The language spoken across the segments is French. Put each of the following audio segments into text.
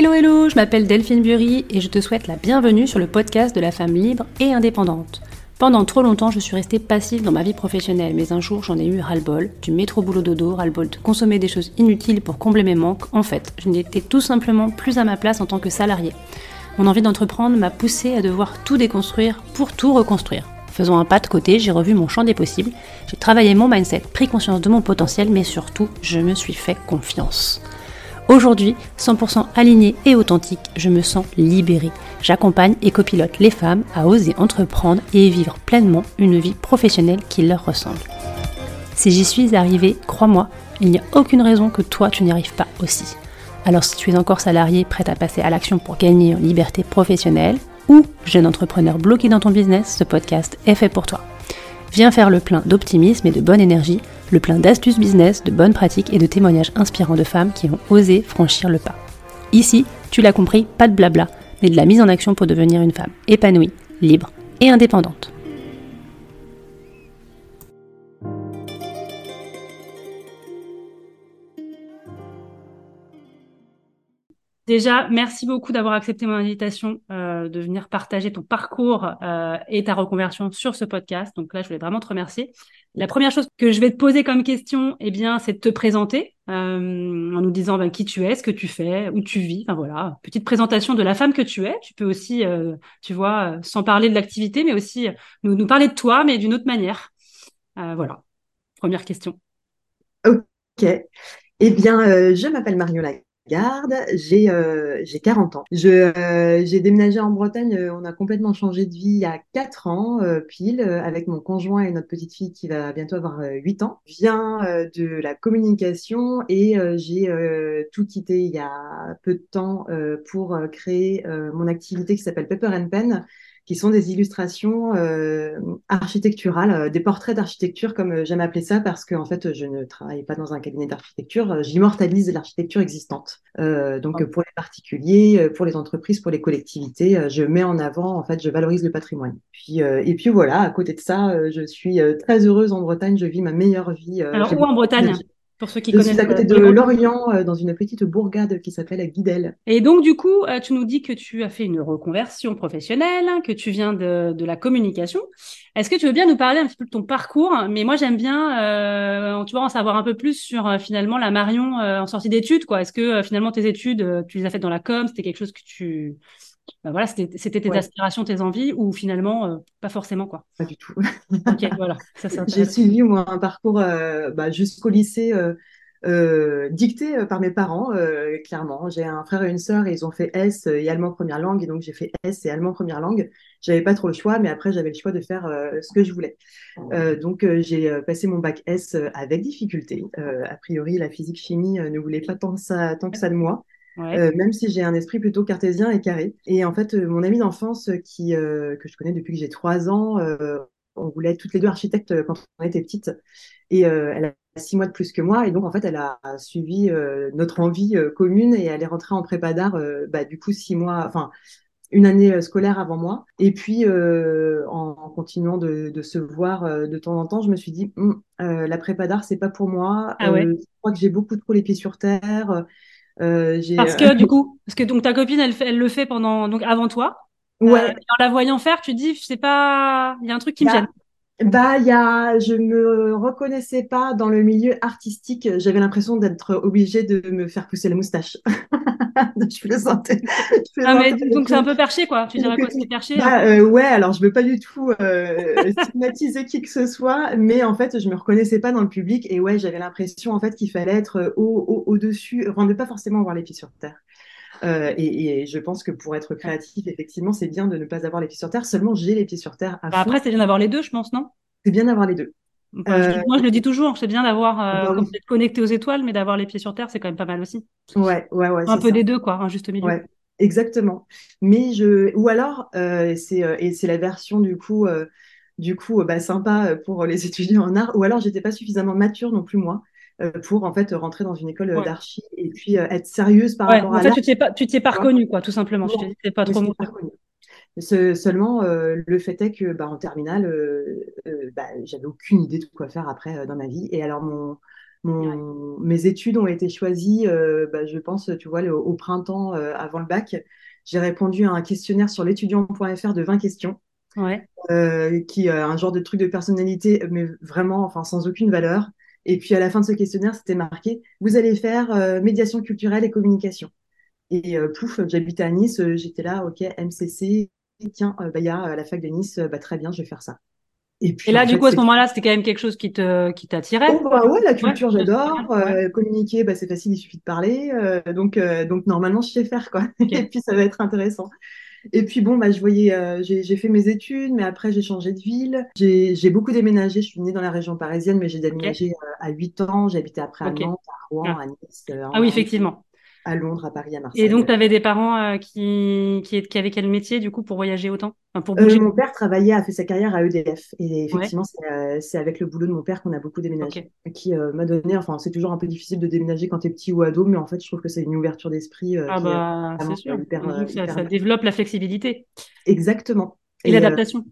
Hello hello, je m'appelle Delphine Bury et je te souhaite la bienvenue sur le podcast de la femme libre et indépendante. Pendant trop longtemps, je suis restée passive dans ma vie professionnelle, mais un jour j'en ai eu ras-le-bol, du métro boulot dodo, ras-le-bol de consommer des choses inutiles pour combler mes manques. En fait, je n'étais tout simplement plus à ma place en tant que salariée. Mon envie d'entreprendre m'a poussée à devoir tout déconstruire pour tout reconstruire. Faisant un pas de côté, j'ai revu mon champ des possibles, j'ai travaillé mon mindset, pris conscience de mon potentiel, mais surtout, je me suis fait confiance. Aujourd'hui, 100% alignée et authentique, je me sens libérée. J'accompagne et copilote les femmes à oser entreprendre et vivre pleinement une vie professionnelle qui leur ressemble. Si j'y suis arrivée, crois-moi, il n'y a aucune raison que toi tu n'y arrives pas aussi. Alors si tu es encore salarié prête à passer à l'action pour gagner en liberté professionnelle, ou jeune entrepreneur bloqué dans ton business, ce podcast est fait pour toi. Viens faire le plein d'optimisme et de bonne énergie le plein d'astuces business, de bonnes pratiques et de témoignages inspirants de femmes qui ont osé franchir le pas. Ici, tu l'as compris, pas de blabla, mais de la mise en action pour devenir une femme épanouie, libre et indépendante. Déjà, merci beaucoup d'avoir accepté mon invitation euh, de venir partager ton parcours euh, et ta reconversion sur ce podcast. Donc là, je voulais vraiment te remercier. La première chose que je vais te poser comme question, eh bien, c'est de te présenter euh, en nous disant ben, qui tu es, ce que tu fais, où tu vis. Enfin voilà, petite présentation de la femme que tu es. Tu peux aussi, tu vois, sans parler de l'activité, mais aussi nous, nous parler de toi, mais d'une autre manière. voilà, première question. Ok. Eh bien, je m'appelle Mariola garde, j'ai euh, 40 ans. Je euh, j'ai déménagé en Bretagne, euh, on a complètement changé de vie il y a 4 ans euh, pile avec mon conjoint et notre petite fille qui va bientôt avoir 8 ans. Je viens de la communication et j'ai tout quitté il y a peu de temps pour créer mon activité qui s'appelle Pepper and Pen qui sont des illustrations euh, architecturales, euh, des portraits d'architecture, comme euh, j'aime appeler ça, parce que en fait, je ne travaille pas dans un cabinet d'architecture, j'immortalise l'architecture existante. donc, pour les particuliers, pour les entreprises, pour les collectivités, je mets en avant, en fait, je valorise le patrimoine. Puis, et puis voilà, à côté de ça, je suis très heureuse en Bretagne, je vis ma meilleure vie. Alors, où en Bretagne? Pour ceux qui je connaissent. suis à côté de Lorient, euh, dans une petite bourgade qui s'appelle Guidel. Et donc, du coup, euh, tu nous dis que tu as fait une reconversion professionnelle, hein, que tu viens de, de la communication. Est-ce que tu veux bien nous parler un petit peu de ton parcours? Mais moi, j'aime bien, euh, tu vois, en savoir un peu plus sur euh, finalement la Marion en sortie d'études. quoi. Est-ce que finalement tes études, tu les as faites dans la com? C'était quelque chose que tu bah voilà, c'était tes aspirations, tes envies, ou finalement, pas forcément, quoi? Pas du tout. ok, voilà. J'ai suivi, moi, un parcours bah, jusqu'au lycée euh, dicté par mes parents, clairement. J'ai un frère et une sœur, et ils ont fait S et allemand première langue, et donc j'ai fait S et allemand première langue. J'avais pas trop le choix, mais après, j'avais le choix de faire ce que je voulais. donc, j'ai passé mon bac S avec difficulté. a priori, la physique-chimie ne voulait pas tant, ça, tant que ça de moi. Euh, même si j'ai un esprit plutôt cartésien et carré. Et en fait, euh, mon amie d'enfance euh, qui que je connais depuis que j'ai trois ans, on voulait être toutes les deux architectes quand on était petites. Et elle a six mois de plus que moi, et donc en fait, elle a suivi notre envie commune et elle est rentrée en prépa d'art, bah, du coup six mois, enfin une année scolaire avant moi. Et puis, en, continuant de, de, se voir de temps en temps, je me suis dit, hum, la prépa d'art, c'est pas pour moi. Ah ouais. je crois que j'ai beaucoup trop les pieds sur terre. Euh, parce que du coup, parce que donc ta copine, elle, elle le fait pendant donc avant toi. Ouais. Euh, en la voyant faire, tu dis, c'est pas, il y a un truc qui me bah, gêne. Bah, il y a, je me reconnaissais pas dans le milieu artistique. J'avais l'impression d'être obligée de me faire pousser la moustache. je plaisantais. Ah, mais donc c'est un peu perché, quoi. Tu dirais quoi, c'est perché bah, euh, Ouais, alors je veux pas du tout euh, stigmatiser qui que ce soit, mais en fait, je me reconnaissais pas dans le public et ouais, j'avais l'impression en fait qu'il fallait être au, au, dessus, enfin, ne pas forcément avoir les pieds sur terre. Euh, et, je pense que pour être créatif, effectivement, c'est bien de ne pas avoir les pieds sur terre. Seulement, j'ai les pieds sur terre. À bah, après, c'est bien d'avoir les deux, je pense, non? C'est bien d'avoir les deux. Euh, moi, je le dis toujours, c'est bien d'avoir, euh, bah connecté aux étoiles, mais d'avoir les pieds sur terre, c'est quand même pas mal aussi. Ouais, ouais, ouais. Un peu des deux, quoi, un juste milieu. Ouais, exactement. Mais je, ou alors, c'est et c'est la version du coup, du coup, bah, sympa pour les étudiants en art. Ou alors, j'étais pas suffisamment mature non plus moi euh, pour en fait rentrer dans une école euh, d'archi et puis euh, être sérieuse par rapport à fait, tu t'es pas tu t'es pas reconnue quoi tout simplement je t'es pas trop Ce, seulement le fait est que bah, en terminale bah, j'avais aucune idée de quoi faire après dans ma vie et alors mon Mon, Mes études ont été choisies, bah, je pense, tu vois, au, printemps avant le bac. J'ai répondu à un questionnaire sur l'étudiant.fr de 20 questions. Ouais. qui est un genre de truc de personnalité, mais vraiment, enfin, sans aucune valeur. Et puis à la fin de ce questionnaire, c'était marqué Vous allez faire médiation culturelle et communication. Et pouf, j'habitais à Nice, j'étais là, ok, MCC, tiens, bah, il y a la fac de Nice, bah, très bien, je vais faire ça. Et, puis, là, du coup, à ce moment-là, c'était quand même quelque chose qui te qui t'attirait. Oh, bah ouais, la culture, j'adore. communiquer, bah, c'est facile, il suffit de parler. donc, donc normalement, je sais faire quoi. Et puis, ça va être intéressant. Et puis bon, bah, je voyais, euh, j'ai fait mes études, mais après j'ai changé de ville. J'ai beaucoup déménagé. Je suis née dans la région parisienne, mais j'ai déménagé euh, à 8 ans. J'ai habité après à Nantes, à Rouen, ah. à Nice. Euh, ah oui, effectivement à Londres, à Paris, à Marseille. Et donc, tu avais des parents euh, qui, qui, qui, avaient quel métier, du coup, pour voyager autant? Pour euh, Mon père travaillait, a fait sa carrière à EDF. Et effectivement, euh, c'est avec le boulot de mon père qu'on a beaucoup déménagé. Qui m'a donné, enfin, c'est toujours un peu difficile de déménager quand tu es petit ou ado, mais en fait, je trouve que c'est une ouverture d'esprit. ah, bah, c'est sûr. ça, développe la flexibilité. Exactement. Et, l'adaptation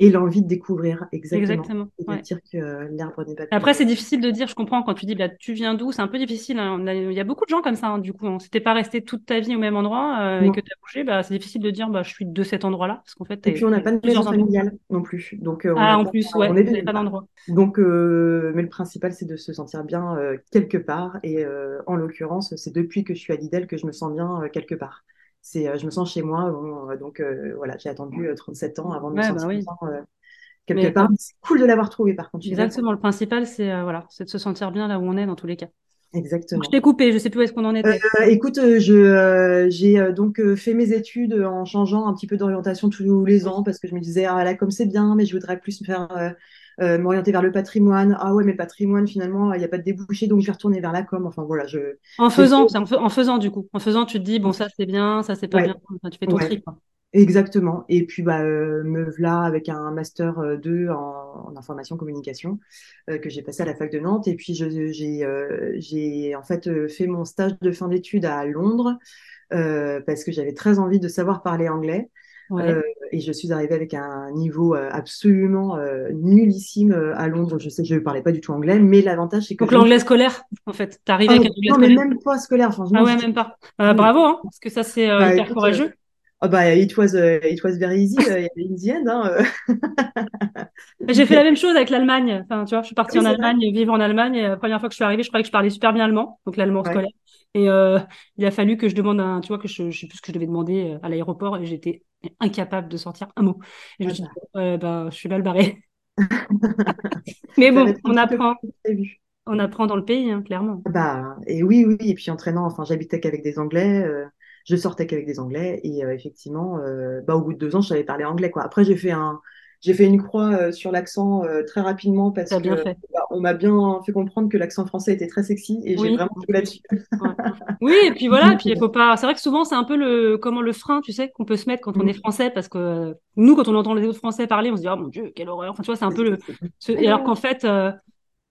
et l'envie de découvrir exactement, et de dire que euh, l'arbre n'est pas après c'est difficile de dire je comprends quand tu dis bah, tu viens d'où c'est un peu difficile hein. il y a beaucoup de gens comme ça hein, du coup on s'était pas resté toute ta vie au même endroit euh, et que tu as bougé bah, c'est difficile de dire bah, je suis de cet endroit là parce qu'en fait et puis on n'a pas de maison familiale non plus. Donc euh, ah en plus ouais on n'est pas d'endroit. Donc mais le principal c'est de se sentir bien quelque part. Et en l'occurrence c'est depuis que je suis à Lidl que je me sens bien quelque part c'est euh, je me sens chez moi. Euh, donc euh, voilà, j'ai attendu 37 ans avant de me sentir bah quelque part. C'est cool de l'avoir trouvé par contre. Exactement. Le principal, c'est voilà, c'est de se sentir bien là où on est dans tous les cas. Exactement. je t'ai coupé, je sais plus où est-ce qu'on en était. écoute, je j'ai donc fait mes études en changeant un petit peu d'orientation tous les ans parce que je me disais ah là comme c'est bien, mais je voudrais plus me faire euh, m'orienter vers le patrimoine. Ah ouais, mais le patrimoine, finalement, il n'y a pas de débouché, donc je vais retourner vers la com. Enfin voilà, je. En faisant, en, faisant du coup. En faisant, tu te dis, bon, ça c'est bien, ça c'est pas bien. tu fais ton tri. Exactement. Et puis, bah, euh, me voilà avec un master 2 euh, en, en information communication que j'ai passé à la fac de Nantes. Et puis, j'ai en fait fait mon stage de fin d'études à Londres parce que j'avais très envie de savoir parler anglais. Euh, et je suis arrivée avec un niveau euh, absolument euh, nullissime à Londres. Je sais, je ne parlais pas du tout anglais, mais l'avantage, c'est que. Donc l'anglais scolaire, en fait. Tu arrives ah, avec un anglais non, mais même pas scolaire. Franchement, ah ouais, même pas. bravo, hein, parce que ça, c'est bah, hyper courageux. Oh bah, it was, it was very easy, in the end. Hein, J'ai fait la même chose avec l'Allemagne. Enfin, tu vois, je suis partie en Allemagne, vivre en Allemagne. Et la première fois que je suis arrivée, je croyais que je parlais super bien allemand, donc l'allemand scolaire. Et euh, il a fallu que je demande un, tu vois, que je, je sais plus ce que je devais demander à l'aéroport et j'étais incapable de sortir un mot. Et je me suis dit, bah, je suis mal barrée. Mais bon, on apprend. On apprend dans le pays, hein, clairement. Bah, et oui, oui. Et puis entraînant, enfin, j'habitais qu'avec des Anglais, euh, je sortais qu'avec des Anglais. Et euh, effectivement, euh, bah, au bout de deux ans, je savais parler anglais. Quoi. Après, j'ai fait un, j'ai fait une croix euh, sur l'accent euh, très rapidement parce qu'on bah, on m'a bien fait comprendre que l'accent français était très sexy et j'ai vraiment joué là-dessus. oui, et puis voilà, puis il faut pas. C'est vrai que souvent c'est un peu le comment le frein, tu sais, qu'on peut se mettre quand on mm. est français parce que euh, nous, quand on entend les autres français parler, on se dit oh mon dieu, quelle horreur. Enfin, tu vois, c'est un peu le. Et alors qu'en fait,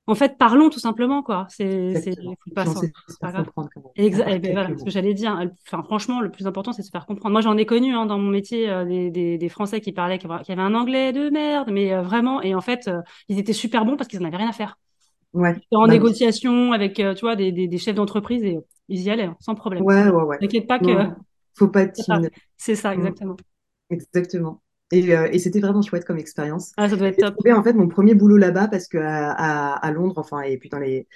en fait, parlons tout simplement, quoi. C'est, c'est, pas ça. Exact. Eh ben, voilà, ce que j'allais dire. Enfin, franchement, le plus important, c'est de se faire comprendre. Moi, j'en ai connu hein, dans mon métier euh, des, des, des, Français qui parlaient, qui avaient un anglais de merde, mais euh, vraiment. Et en fait, euh, ils étaient super bons parce qu'ils n'en avaient rien à faire. Ouais. En bah, négociation avec, tu vois, des, des, chefs d'entreprise et ils y allaient hein, sans problème. Ouais, ouais, ouais. T'inquiète pas que. Faut pas être timide. C'est ça, exactement. Exactement. Euh, et, c'était vraiment chouette comme expérience. Ah, ça doit être top. J'ai en fait mon premier boulot là-bas parce que à, Londres, enfin, et puis dans les,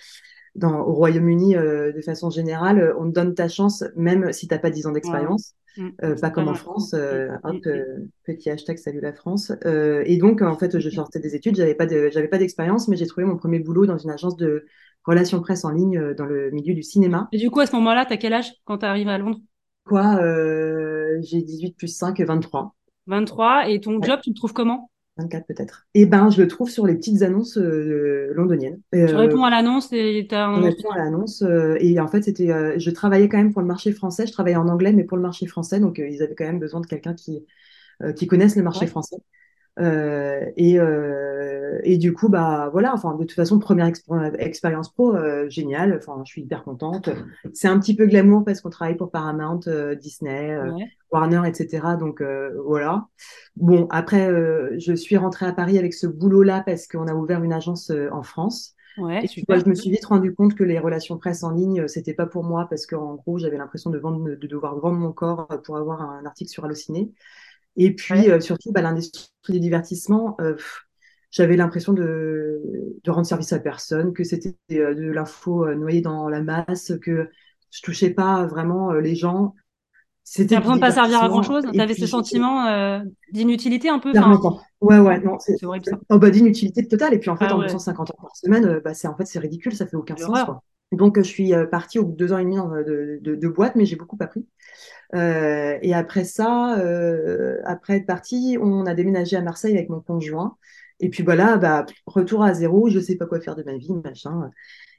dans, au Royaume-Uni, euh, de façon générale, euh, on te donne ta chance, même si tu n'as pas 10 ans d'expérience. Mm. pas comme en France. hop, petit hashtag salut la France. et donc, en fait, je sortais des études, j'avais pas de, j'avais pas d'expérience, mais j'ai trouvé mon premier boulot dans une agence de relations presse en ligne dans le milieu du cinéma. Et du coup, à ce moment-là, tu as quel âge quand tu arrives à Londres? Quoi J'ai 18 plus 5, 23. 23. Et ton job, tu le trouves comment? 24 peut-être. Eh ben, je le trouve sur les petites annonces euh, londoniennes. tu euh, réponds à l'annonce et as un... Je réponds à l'annonce euh, et en fait c'était, je travaillais quand même pour le marché français. Je travaillais en anglais mais pour le marché français, donc ils avaient quand même besoin de quelqu'un qui qui connaisse le marché français. Euh, et, euh, et, du coup, bah voilà, enfin, de toute façon, première expérience pro, euh, géniale. Enfin, je suis hyper contente. C'est un petit peu glamour parce qu'on travaille pour Paramount, Disney, Warner, etc. Donc voilà. Bon, après, je suis rentrée à Paris avec ce boulot-là parce qu'on a ouvert une agence en France. Ouais, et super. je me suis vite rendu compte que les relations presse en ligne, c'était pas pour moi parce qu'en gros, j'avais l'impression de, vendre, de devoir vendre mon corps pour avoir un article sur Allociné. Et puis, Ouais. surtout, bah, l'industrie du divertissement, j'avais l'impression de, de, rendre service à personne, que c'était de l'info noyée dans la masse, que je touchais pas vraiment les gens. C'était l'impression de pas servir à grand chose. Tu avais ce sentiment euh, d'inutilité un peu. Enfin, ouais, ouais, non, c'est horrible ça. Oh, bah, d'inutilité totale. Et puis en fait, ah, en ouais. 250 heures par semaine, bah, c'est en fait c'est ridicule, ça fait aucun sens. Quoi. Donc je suis partie au bout de deux ans et demi de, de, de boîte, mais j'ai beaucoup appris. Euh, et après ça, euh, après être parti, on a déménagé à Marseille avec mon conjoint. Et puis voilà, bah, retour à zéro, je sais pas quoi faire de ma vie, machin.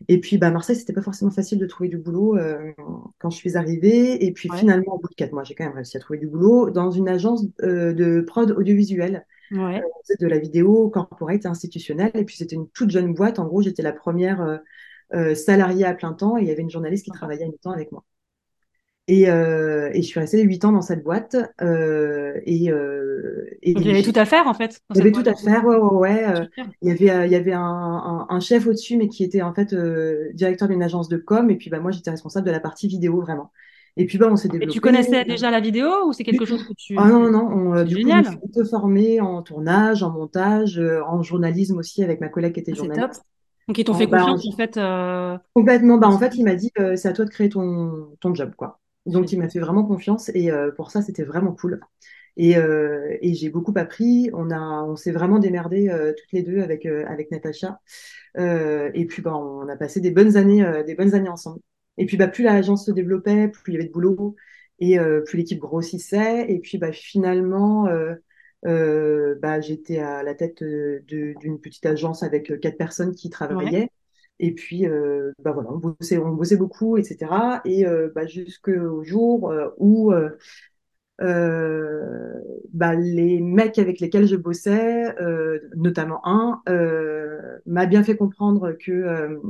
Et puis bah, Marseille, c'était pas forcément facile de trouver du boulot euh, quand je suis arrivée. Et puis Ouais. finalement, au bout de quatre mois, j'ai quand même réussi à trouver du boulot dans une agence euh, de prod audiovisuelle. Ouais. Euh, de la vidéo corporate et institutionnelle. Et puis c'était une toute jeune boîte. En gros, j'étais la première euh, salariée à plein temps et il y avait une journaliste qui travaillait à mi-temps avec moi. Et, euh, et, je suis restée 8 ans dans cette boîte. Euh, et, euh, et Donc, il y avait tout à faire, en fait. Il y avait tout à faire, ouais, ouais, ouais. il y avait, il y avait un, un, un chef au-dessus, mais qui était en fait directeur d'une agence de com. Et puis, bah, moi, j'étais responsable de la partie vidéo, vraiment. Et puis, bah, on s'est développé. Et tu connaissais déjà la vidéo ou c'est quelque chose que tu. Ah non, non, on, du génial. coup, je me suis formée en tournage, en montage, en journalisme aussi avec ma collègue qui était ah, journaliste. Top. Donc, ils t'ont fait bah, confiance, en fait. Euh... Complètement. Bah, en fait, il m'a dit euh, c'est à toi de créer ton, ton job, quoi. Donc, il m'a fait vraiment confiance et euh, pour ça, c'était vraiment cool. Et, euh, et j'ai beaucoup appris. On, a, on s'est vraiment démerdé euh, toutes les deux avec, euh, avec Natacha. et puis, bah, on a passé des bonnes années, des bonnes années ensemble. Et puis, bah, plus l'agence se développait, plus il y avait de boulot et plus l'équipe grossissait. Et puis, bah, finalement, bah, j'étais à la tête d'une petite agence avec quatre personnes qui travaillaient. Ouais. Et puis, euh, bah voilà, on bossait, on bossait beaucoup, etc. Et euh, bah, jusqu'au jour euh, où bah, les mecs avec lesquels je bossais, notamment un, m'a bien fait comprendre que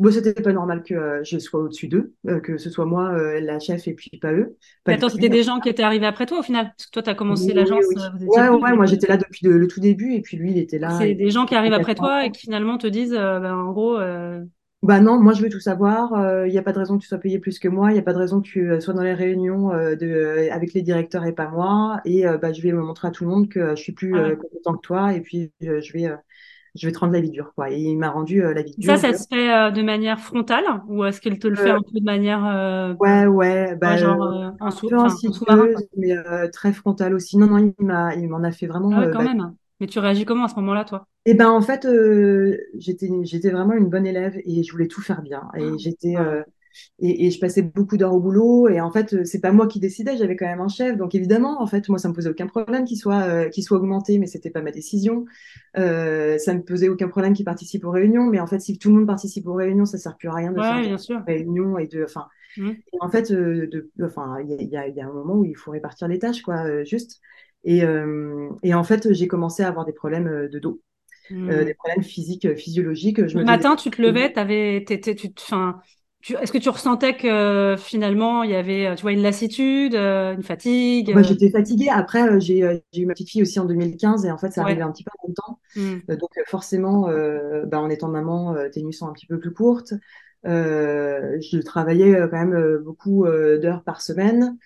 Bon, c'était pas normal que je sois au-dessus d'eux, que ce soit moi la chef et puis pas eux. Pas Mais attends, c'était des gens qui étaient arrivés après toi au final? Parce que toi, tu as commencé oui, l'agence. Oui. Ouais, ouais, moi j'étais là depuis le, le, tout début et puis lui, il était là. C'est des gens qui arrivent après toi et qui finalement te disent, euh, ben, en gros. Euh... Bah non, moi je veux tout savoir. Il n'y a pas de raison que tu sois payé plus que moi. Il n'y a pas de raison que tu sois dans les réunions de, avec les directeurs et pas moi. Et bah, je vais me montrer à tout le monde que je suis plus ah compétent que toi. Et puis je vais je vais te rendre la vie dure, quoi. Et il m'a rendu euh, la vie dure. Ça, ça se fait euh, de manière frontale ou est-ce qu'il te le fait un peu de manière. Euh... Ouais, ouais. Bah, genre en, un sous, peu en sous-marin. Mais très frontale aussi. Non, non, il m'a, il m'en a fait vraiment. Ah ouais, quand bah, même. Mais tu réagis comment à ce moment-là, toi? Eh ben, en fait, j'étais, j'étais vraiment une bonne élève et je voulais tout faire bien. Et j'étais. Ouais. Et, et, je passais beaucoup d'heures au boulot. Et en fait, c'est pas moi qui décidais, j'avais quand même un chef. Donc évidemment, en fait, moi, ça me posait aucun problème qu'il soit, euh, qu'il soit augmenté, mais c'était pas ma décision. Euh, ça me posait aucun problème qu'il participe aux réunions. Mais en fait, si tout le monde participe aux réunions, ça sert plus à rien de ouais, faire bien sûr. des réunions et de, enfin, mmh. en fait, euh, de, enfin, il y, y, y, a un moment où il faut répartir les tâches, quoi, euh, juste. Et, euh, et en fait, j'ai commencé à avoir des problèmes de dos. Mmh. des problèmes physiques, physiologiques. Je le me matin, tu te levais, avais, t'étais, tu, enfin, est-ce que tu ressentais que finalement il y avait tu vois une lassitude, euh, une fatigue Moi, j'étais fatiguée. Après, euh, j'ai eu ma petite fille aussi en 2015 et en fait, ça Ouais. arrivait un petit peu en même temps. Mmh. Euh, donc, forcément, euh, bah, en étant maman, tes nuits sont un petit peu plus courtes. je travaillais quand même beaucoup d'heures par semaine.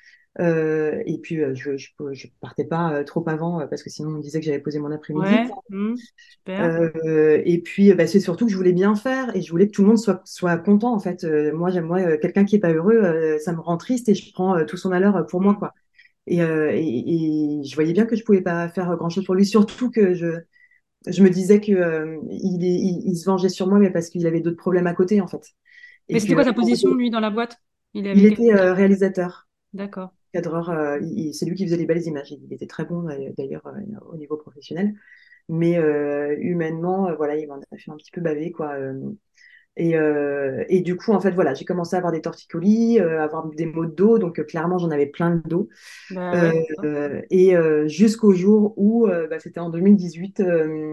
Euh, et puis, je, je, je, partais pas trop avant parce que sinon, on me disait que j'avais posé mon après-midi. Ouais. Mmh. Super. Euh, et puis, bah, c'est surtout que je voulais bien faire et je voulais que tout le monde soit, soit content. En fait, euh, moi, j'aime moi quelqu'un qui est pas heureux, euh, ça me rend triste et je prends tout son malheur pour moi, quoi. Et, et, et, je voyais bien que je pouvais pas faire grand-chose pour lui, surtout que je, je me disais que il, il, il, se vengeait sur moi, mais parce qu'il avait d'autres problèmes à côté, en fait. Et mais c'était quoi sa position, lui, dans la boîte? Il, avait il était réalisateur. D'accord cadreur, euh, c'est lui qui faisait les belles images. Il était très bon d'ailleurs euh, au niveau professionnel, mais euh, humainement, voilà, il m'en a fait un petit peu baver quoi. Et, et, du coup, en fait, voilà, j'ai commencé à avoir des torticolis, à avoir des maux de dos, donc clairement, j'en avais plein le dos. Bah, ouais, et jusqu'au jour où, bah, c'était en 2018,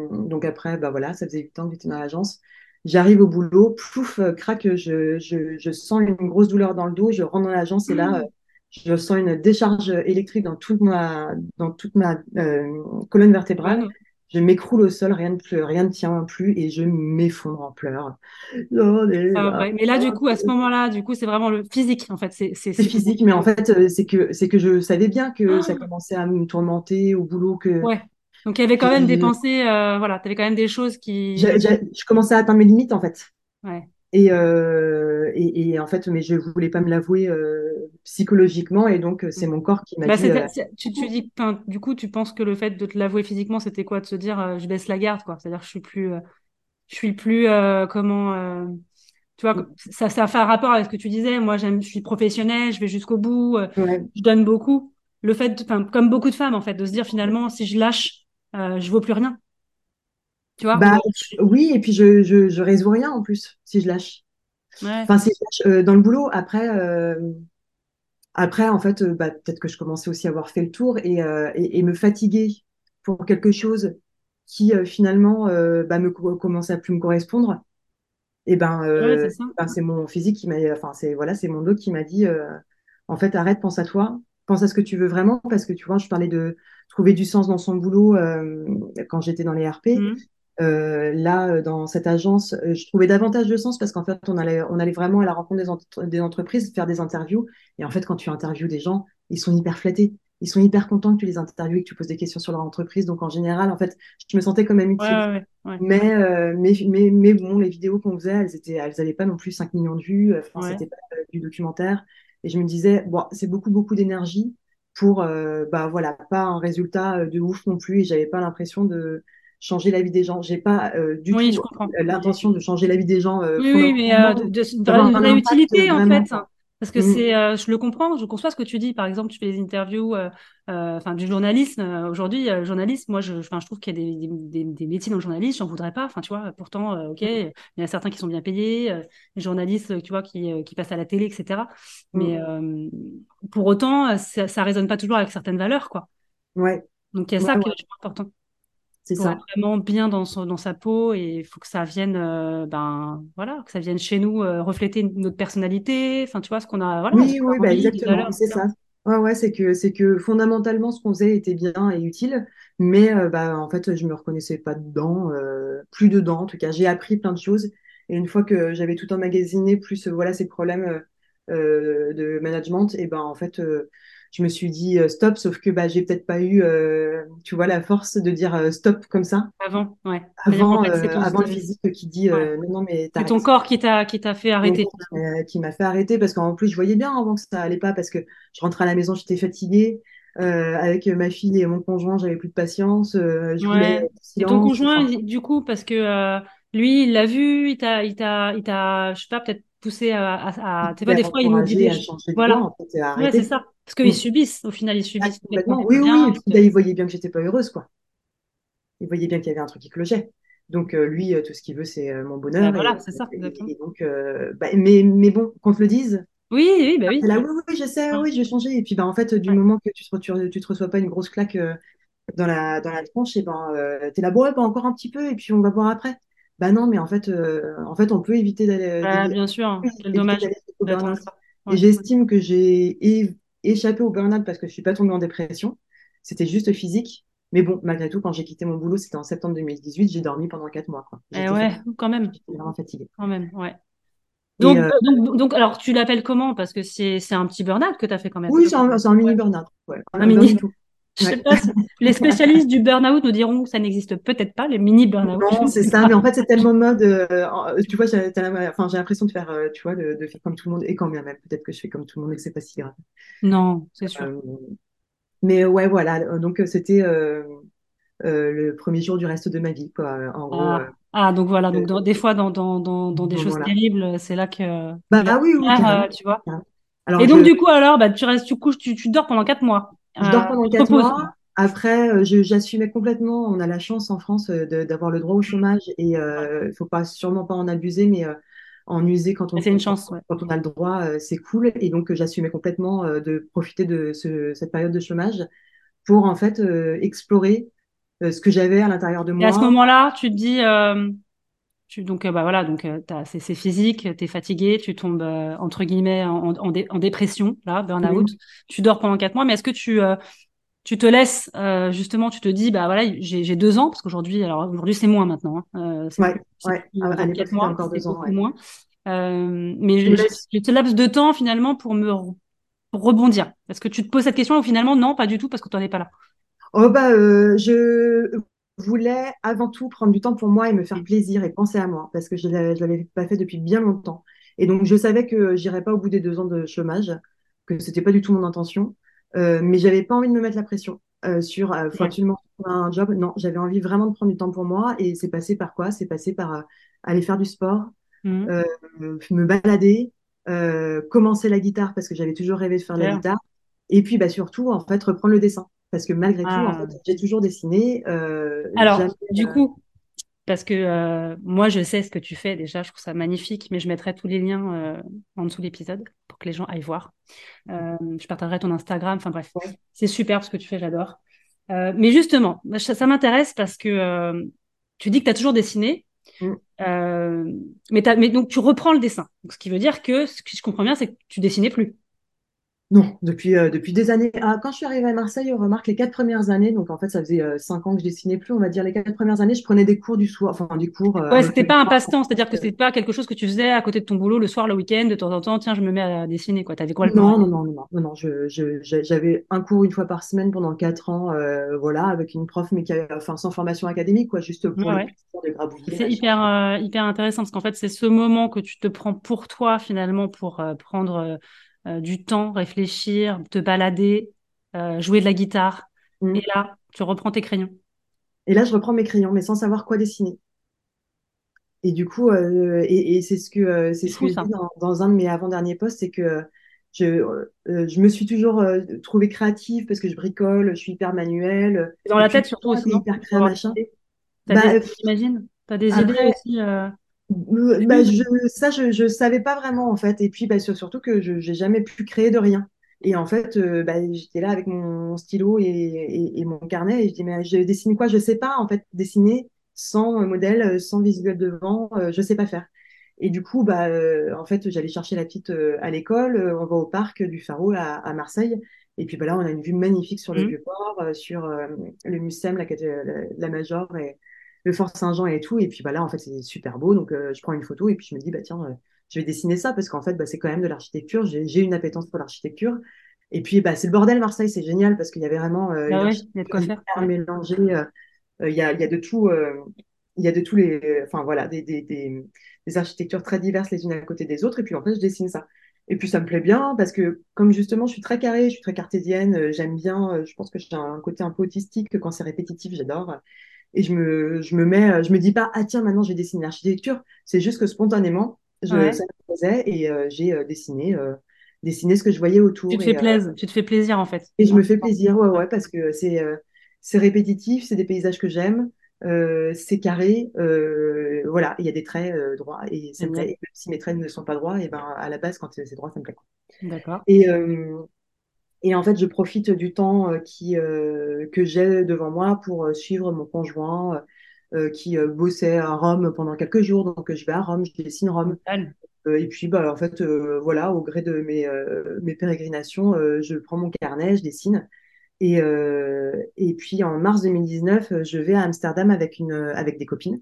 donc après, bah voilà, ça faisait 8 ans que j'étais dans l'agence. J'arrive au boulot, plouf, craque, je, je, je, sens une grosse douleur dans le dos, je rentre dans l'agence et là, je sens une décharge électrique dans toute ma, dans toute ma euh, colonne vertébrale. je m'écroule au sol, rien ne, pleut, rien ne tient plus et je m'effondre en pleurs. mais là, du coup, à ce moment-là, du coup, c'est vraiment le physique, en fait. C'est physique, mais en fait, euh, c'est que, c'est que je savais bien que ça ah. commençait à me tourmenter au boulot. Que, ouais. Donc, il y avait quand même des pensées, euh, voilà, tu avais quand même des choses qui. Je commençais à atteindre mes limites, en fait. Ouais. Euh, et, et, en fait, mais je voulais pas me l'avouer euh, psychologiquement, et donc c'est mon corps qui m'a bah, dit. Euh, tu, tu dis, du coup, tu penses que le fait de te l'avouer physiquement, c'était quoi? De se dire, je baisse la garde, quoi. C'est-à-dire, je suis plus, je suis plus, comment, tu vois, ça, ça fait un rapport avec ce que tu disais. Moi, j'aime, je suis professionnelle, je vais jusqu'au bout, je donne beaucoup. Le fait, comme beaucoup de femmes, en fait, de se dire finalement, si je lâche, je vaux plus rien. Bah, oui, et puis je, je, je, résous rien en plus si je lâche. Enfin, si je lâche euh, dans le boulot, après, euh, après en fait, euh, bah, peut-être que je commençais aussi à avoir fait le tour et, et, me fatiguer pour quelque chose qui finalement bah, me commençait à plus me correspondre. Et ben, ben c'est mon physique qui m'a, enfin c'est voilà, c'est mon dos qui m'a dit, en fait, arrête, pense à toi, pense à ce que tu veux vraiment, parce que tu vois, je parlais de trouver du sens dans son boulot quand j'étais dans les RP. Euh, là, euh, dans cette agence, euh, je trouvais davantage de sens parce qu'en fait, on allait, on allait vraiment à la rencontre des, entreprises, faire des interviews. Et en fait, quand tu interviews des gens, ils sont hyper flattés. Ils sont hyper contents que tu les interviewes et que tu poses des questions sur leur entreprise. Donc, en général, en fait, je me sentais quand même utile. mais, mais, mais, bon, les vidéos qu'on faisait, elles étaient, elles n'avaient pas non plus 5 millions de vues. Enfin, c'était pas du documentaire. Et je me disais, bon, c'est beaucoup, beaucoup d'énergie pour, bah voilà, pas un résultat de ouf non plus. Et j'avais pas l'impression de, changer la vie des gens. J'ai pas euh, du tout euh, l'intention de changer la vie des gens. Euh, oui, oui, mais de, de, la utilité en fait. Parce que mm. c'est, je le comprends, je conçois ce que tu dis. Par exemple, tu fais des interviews, enfin du journalisme. Aujourd'hui, journaliste, moi, je, je trouve qu'il y a des, des, des, métiers dans le journalisme, j'en voudrais pas. Enfin, tu vois, pourtant, ok, il y a certains qui sont bien payés, les journalistes, tu vois, qui, qui passent à la télé, etc. Mais mm. pour autant, ça, ça résonne pas toujours avec certaines valeurs, quoi. Ouais. Donc il y a ça qui est important. C'est ça. vraiment bien dans, son, dans sa peau et il faut que ça vienne, euh, ben voilà, que ça vienne chez nous euh, refléter notre personnalité. Enfin, tu vois ce qu'on a. Voilà, oui, oui, bah, exactement. C'est ça. Ouais, ouais, c'est que c'est que fondamentalement ce qu'on faisait était bien et utile, mais euh, bah en fait je me reconnaissais pas dedans, plus dedans. En tout cas, j'ai appris plein de choses et une fois que j'avais tout emmagasiné, plus voilà ces problèmes de management, et ben en fait je me suis dit euh, stop, sauf que bah, j'ai peut-être pas eu, euh, tu vois, la force de dire euh, stop comme ça. Avant, ouais. Avant, avant le physique qui dit non, non, mais C'est ton corps qui t'a qui t'a fait arrêter. qui m'a fait arrêter parce qu'en plus, je voyais bien avant que ça allait pas parce que je rentrais à la maison, j'étais fatiguée. avec ma fille et mon conjoint, j'avais plus de patience. je ouais. et ton conjoint, du coup, parce que lui, il l'a vu, il t'a, il t'a, il t'a, je sais pas, peut-être poussé à, à, à... tu vois, des fois, il nous dit des Voilà. En fait, ouais, c'est ça. Parce qu'ils mm. subissent, au final, ils subissent. Ah, oui, oui, et puis là, ils voyaient bien que j'étais pas heureuse, quoi. Ils voyaient bien qu'il y avait un truc qui clochait. Donc, euh, lui, euh, tout ce qu'il veut, c'est euh, mon bonheur. Bah, voilà, c'est ça. Et, donc, bah, mais, mais bon, qu'on te le dise. Oui, oui, bah oui. Là, oui, oui, je sais, oui, je vais changer. Et puis, bah, en fait, du moment que tu te, tu, te reçois pas une grosse claque dans la, dans la tronche, et ben, t'es là, bon, ouais, encore un petit peu, et puis on va voir après. Bah non, mais en fait, en fait, on peut éviter d'aller. Ah, bien sûr, quel dommage. Et j'estime que j'ai échappé au burn-out parce que je suis pas tombée en dépression. C'était juste physique. Mais bon, malgré tout, quand j'ai quitté mon boulot, c'était en septembre 2018, j'ai dormi pendant quatre mois. Quoi. Eh ouais, quand même. J'étais vraiment fatiguée. Quand même, ouais. Donc, euh, donc, donc, alors, tu l'appelles comment? Parce que c'est un petit burn-out que tu as fait quand même. Oui, c'est un, un, mini burn-out. Ouais. Un, mini. Je sais pas les spécialistes du burn-out nous diront que ça n'existe peut-être pas, les mini burn-out. Non, c'est ça, mais en fait, c'est tellement mode. Euh, tu vois, j'ai enfin, l'impression de faire, euh, tu vois, de, faire comme tout le monde, et quand bien même, peut-être que je fais comme tout le monde et que c'est pas si grave. Non, c'est sûr. Euh, mais ouais, voilà, donc c'était le premier jour du reste de ma vie, quoi, en gros. Ah, ah donc voilà, donc des fois, dans, dans, dans, dans des choses terribles, c'est là que. Bah, ah oui, oui. tu vois. Alors, et donc, du coup, alors, bah, tu restes, tu couches, tu, tu dors pendant quatre mois. Je dors pendant quatre mois. Après, euh, j'assumais complètement. On a la chance en France euh, d'avoir le droit au chômage et il euh, ne faut pas sûrement pas en abuser, mais en user quand on, une chance, quand on a le droit, c'est cool. Et donc, j'assumais complètement de profiter de cette période de chômage pour en fait explorer ce que j'avais à l'intérieur de moi. Et à ce moment-là, tu te dis, tu, donc bah voilà, donc c'est physique, tu es fatigué, tu tombes entre guillemets en, en, dépression, là, burn-out. Tu dors pendant quatre mois, mais est-ce que tu tu te laisses euh, justement, tu te dis bah voilà, j'ai deux ans parce qu'aujourd'hui, alors aujourd'hui c'est moins maintenant. Hein, euh, c'est ouais, ouais. mois, encore deux ans, ouais. moins. Euh, mais j'ai ce laps de temps finalement pour me pour rebondir. Est-ce que tu te poses cette question ou finalement non, pas du tout parce que tu n'en es pas là? Oh bah euh, je voulais avant tout prendre du temps pour moi et me faire plaisir et penser à moi parce que je ne l'avais pas fait depuis bien longtemps. Et donc je savais que j'irais pas au bout des deux ans de chômage, que c'était pas du tout mon intention. Euh, mais j'avais pas envie de me mettre la pression euh, sur euh, faut absolument trouver un job. Non, j'avais envie vraiment de prendre du temps pour moi et c'est passé par quoi? C'est passé par euh, aller faire du sport, mmh. euh, me balader, commencer la guitare parce que j'avais toujours rêvé de faire la guitare et puis bah surtout en fait reprendre le dessin parce que malgré tout en ah. fait j'ai toujours dessiné. Alors du coup parce que euh, moi, je sais ce que tu fais déjà, je trouve ça magnifique, mais je mettrai tous les liens euh, en dessous de l'épisode pour que les gens aillent voir. Euh, je partagerai ton Instagram, enfin bref, c'est super ce que tu fais, j'adore. mais justement, ça, m'intéresse parce que tu dis que tu as toujours dessiné, mm. mais, mais, donc tu reprends le dessin. Donc, ce qui veut dire que, ce que je comprends bien, c'est que tu dessinais plus. Non, depuis, euh, depuis des années. Ah, quand je suis arrivée à Marseille, on remarque les quatre premières années, donc en fait, ça faisait euh, cinq ans que je dessinais plus, on va dire les quatre premières années, je prenais des cours du soir, enfin des cours. Euh, ouais, c'était pas un passe-temps, c'est-à-dire que c'était pas quelque chose que tu faisais à côté de ton boulot le soir, le week-end, de temps en temps, tiens, je me mets à dessiner, quoi. T'avais quoi le non, non, non, non, non, non, je, j'avais un cours une fois par semaine pendant quatre ans, voilà, avec une prof, mais qui avait, enfin, sans formation académique, quoi, juste pour ouais, C'est hyper, hyper intéressant parce qu'en fait, c'est ce moment que tu te prends pour toi, finalement, pour prendre euh, du temps, réfléchir, te balader, euh, jouer de la guitare. Mm. Et là, tu reprends tes crayons. Et là, je reprends mes crayons, mais sans savoir quoi dessiner. Et du coup, euh, et, c'est ce que c'est ce que je dis dans, un de mes avant-derniers posts, c'est que je, je me suis toujours trouvée créative parce que je bricole, je suis hyper manuelle. Dans la tête surtout aussi, hyper créative, machin. Bah, J'imagine. T'as des idées aussi. Bah, je, ça, je ne savais pas vraiment, en fait. Et puis, bah, surtout que je n'ai jamais pu créer de rien. Et en fait, euh, bah, j'étais là avec mon stylo et, et, mon carnet et je dis, mais je dessine quoi? Je sais pas, en fait, dessiner sans modèle, sans visuel devant, euh, je sais pas faire. Et du coup, bah, euh, en fait, j'allais chercher la petite à l'école, on va au parc du Pharaon à, Marseille. Et puis bah, là, on a une vue magnifique sur le mmh. Vieux-Port, sur le Mucem, la, la, la Major et, le Fort Saint-Jean et tout. Et puis bah, là, en fait, c'est super beau. Donc, euh, je prends une photo et puis je me dis, bah, tiens, euh, je vais dessiner ça parce qu'en fait, bah, c'est quand même de l'architecture. J'ai une appétence pour l'architecture. Et puis, bah, c'est le bordel Marseille, c'est génial parce qu'il y avait vraiment euh, ah il y a de quoi faire. mélangé. Il y, a, y, a, de tout. il y a de tous les. Enfin, voilà, des, des, des, des, architectures très diverses les unes à côté des autres. Et puis, en fait, je dessine ça. Et puis, ça me plaît bien parce que, comme justement, je suis très carrée, je suis très cartésienne, j'aime bien. je pense que j'ai un côté un peu autistique. Quand c'est répétitif, j'adore et je me, je me mets, je me dis pas, ah tiens, maintenant je vais dessiner l'architecture. C'est juste que spontanément, je, ça me plaisait et euh, j'ai euh, dessiné, euh, dessiné ce que je voyais autour. Tu te, fais plaisir, tu te fais plaisir en fait. Et je me fais plaisir, ouais, ouais, parce que c'est c'est répétitif, c'est des paysages que j'aime, c'est carré, voilà, il y a des traits droits et ça me plaît. même si mes traits ne sont pas droits, et ben à la base, quand c'est droit, ça me plaît. D'accord. Et et en fait, je profite du temps euh, qui, euh, que j'ai devant moi pour euh, suivre mon conjoint qui bossait à Rome pendant quelques jours. Donc, je vais à Rome, je dessine Rome. et puis, bah, en fait, voilà, au gré de mes, mes pérégrinations, je prends mon carnet, je dessine. Et, et puis, en mars 2019, je vais à Amsterdam avec, une, avec des copines.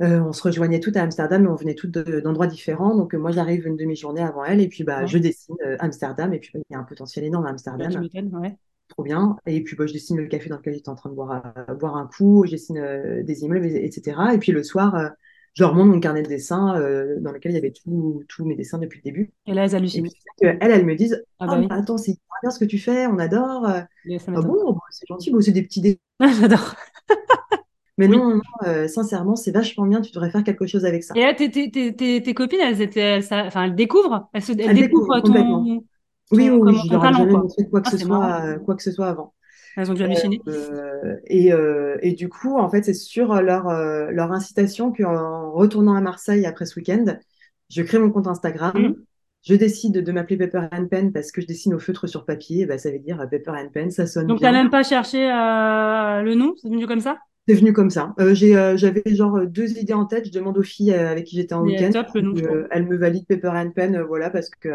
Euh, on se rejoignait toutes à Amsterdam, mais on venait toutes d'endroits différents. Donc, euh, moi, j'arrive une demi-journée avant elle, et puis bah, je dessine euh, Amsterdam, et puis bah, il y a un potentiel énorme à Amsterdam. Bah, Trop bien. Et puis, bah, je dessine le café dans lequel j'étais en train de boire, boire un coup, je dessine des immeubles, etc. Et puis, le soir, je remonte mon carnet de dessin dans lequel il y avait tous mes dessins depuis le début. Et là, elles hallucinent. elles, elles me disent ah, bah oh, Attends, c'est bien ce que tu fais, on adore. ah bon, c'est gentil, c'est des petits dessins. J'adore. Mais non, euh, sincèrement, c'est vachement bien, tu devrais faire quelque chose avec ça. Et là, tes, tes, tes, tes copines, elles, étaient, enfin, elles découvrent Elles, se, elles, découvrent, ton, ton, Oui, oui, oui, je leur jamais montré quoi, que ah, ce soit, quoi que ce soit avant. Elles ont dû halluciner. Euh, et, euh, et du coup, en fait, c'est sur leur, euh, leur incitation qu'en retournant à Marseille après ce week-end, je crée mon compte Instagram. Mmh. Je décide de m'appeler Pepper and Pen parce que je dessine au feutre sur papier. Bah, ça veut dire Pepper and Pen, ça sonne Donc, bien. Donc, tu n'as même pas cherché le nom C'est venu comme ça? C'est venu comme ça. Euh, euh, j'avais genre deux idées en tête. Je demande aux filles euh, avec qui j'étais en week-end. elles me valident Pepper and Pen, voilà, parce que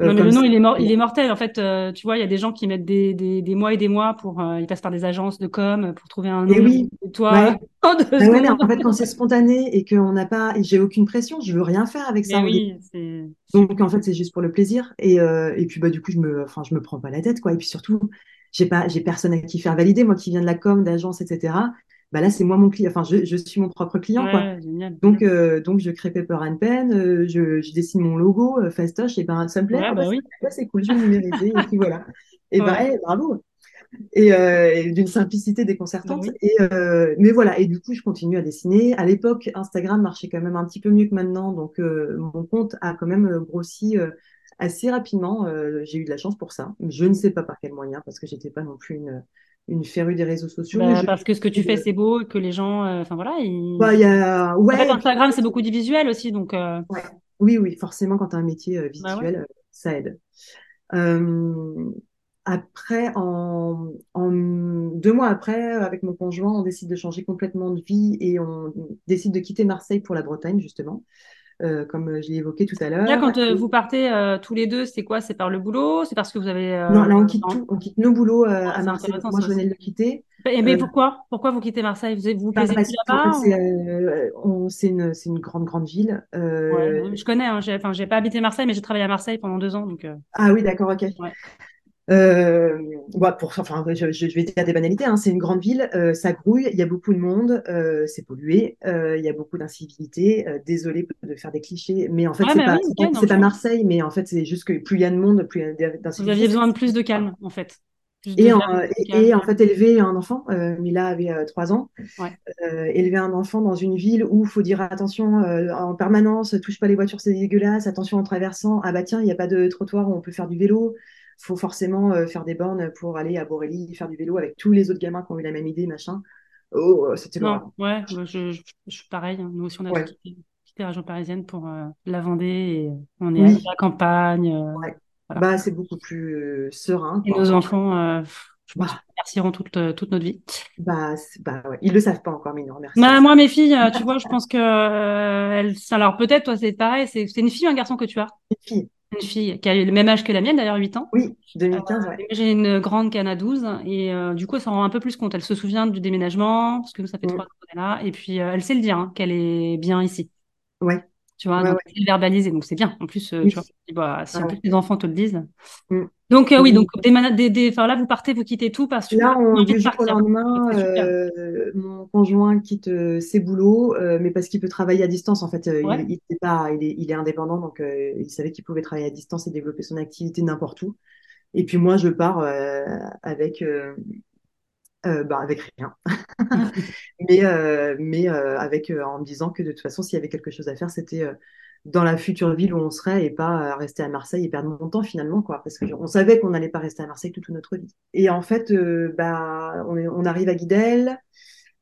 non, mais le nom, il est, mort, il est mortel. En fait, tu vois, il y a des gens qui mettent des, des, des mois et des mois pour. ils passent par des agences de com pour trouver un nom. Et oui. toi. en fait, quand c'est spontané et qu'on n'a pas. J'ai aucune pression, je veux rien faire avec ça. Oui, Donc, en fait, c'est juste pour le plaisir. Et, et puis, bah, du coup, je me, je me prends pas la tête, quoi. Et puis surtout, j'ai pas, j'ai personne à qui faire valider. Moi qui viens de la com, d'agence, etc bah là c'est moi mon client, enfin je, je, suis mon propre client quoi. donc euh, donc je crée Paper and Pen, euh, je, je, dessine mon logo euh, Fastoche et ben ça me plaît, bah oui. c'est cool, je vais numériser et puis voilà. Et ben bravo. Et, et d'une simplicité déconcertante. Bah et mais voilà et du coup je continue à dessiner. À l'époque Instagram marchait quand même un petit peu mieux que maintenant, donc mon compte a quand même grossi assez rapidement. j'ai eu de la chance pour ça. Je ne sais pas par quel moyen parce que j'étais pas non plus une une férue des réseaux sociaux. Bah, parce que ce que tu fais, c'est beau et que les gens. Euh, enfin voilà. Ils... Bah, y a... ouais, en fait, Instagram, c'est beaucoup du visuel aussi. Donc, euh. Oui, oui, forcément, quand tu as un métier euh, bah visuel, ça aide. après, en... en, deux mois après, avec mon conjoint, on décide de changer complètement de vie et on décide de quitter Marseille pour la Bretagne, justement. Euh, comme je l'ai évoqué tout à l'heure. Là, quand euh, vous partez euh, tous les deux, c'est quoi? C'est par le boulot? C'est parce que vous avez. Non, là, on quitte, tout, on quitte nos boulots ah, à Marseille. Moi, je venais de le quitter. Et mais pourquoi? Pourquoi vous quittez Marseille? Vous vous plaisez plus là-bas C'est une, une, grande, grande ville. Ouais, je connais. Hein, j'ai pas habité Marseille, mais j'ai travaillé à Marseille pendant deux ans. Donc, Ah oui, d'accord, ok. Euh, bah, pour, enfin, je, je, vais dire des banalités. Hein, c'est une grande ville, euh, ça grouille, il y a beaucoup de monde, euh, c'est pollué, euh, il y a beaucoup d'incivilité. Euh, désolé de faire des clichés, mais en fait, c'est pas, c'est pas Marseille, mais en fait, c'est juste que plus il y a de monde, plus il y a d'incivilité. Vous aviez besoin de plus de calme, en fait. Et en, et, en, fait, élever un enfant, Mila avait trois ans, ouais. élever un enfant dans une ville où il faut dire attention en permanence, touche pas les voitures, c'est dégueulasse, attention en traversant, ah bah tiens, il n'y a pas de trottoir où on peut faire du vélo, faut forcément euh, faire des bornes pour aller à Borély faire du vélo avec tous les autres gamins qui ont eu la même idée, machin. Oh, euh, c'était Non, ouais, je, je, suis pareil. Hein. Nous aussi, on a quitté, la région parisienne pour euh, la Vendée et on est à la campagne. Bah, c'est beaucoup plus serein. Et nos enfants, je pense bah. remercieront toute, toute notre vie. Bah, bah ouais. Ils le savent pas encore, mais non, merci. Bah, moi, mes filles, tu vois, je pense que elles... alors peut-être toi, c'est pareil. C'est une fille ou un garçon que tu as? Une fille une fille qui a eu le même âge que la mienne, d'ailleurs 8 ans. Oui, 2015, ouais. J'ai une grande en a 12 et euh, du coup, elle s'en rend un peu plus compte. Elle se souvient du déménagement parce que ça fait mm. trois ans qu'elle est là et puis euh, elle sait le dire hein, qu'elle est bien ici. Ouais. Tu vois, donc elle verbalisé, donc c'est bien. En plus, euh, tu vois, bah, si en plus les enfants te le disent. Mm. Donc oui, donc des, des, enfin, là vous partez, vous quittez tout parce que là on du jour au lendemain, euh, mon conjoint quitte euh, ses boulots, mais parce qu'il peut travailler à distance en fait. Il, il, est pas, il est, il est indépendant, donc il savait qu'il pouvait travailler à distance et développer son activité n'importe où. Et puis moi je pars avec bah, avec rien, mais mais avec en me disant que de toute façon s'il y avait quelque chose à faire, c'était dans la future ville où on serait et pas rester à Marseille et perdre mon temps finalement quoi. Parce qu'on savait qu'on n'allait pas rester à Marseille toute notre vie. Et en fait euh, bah on, arrive à Guidel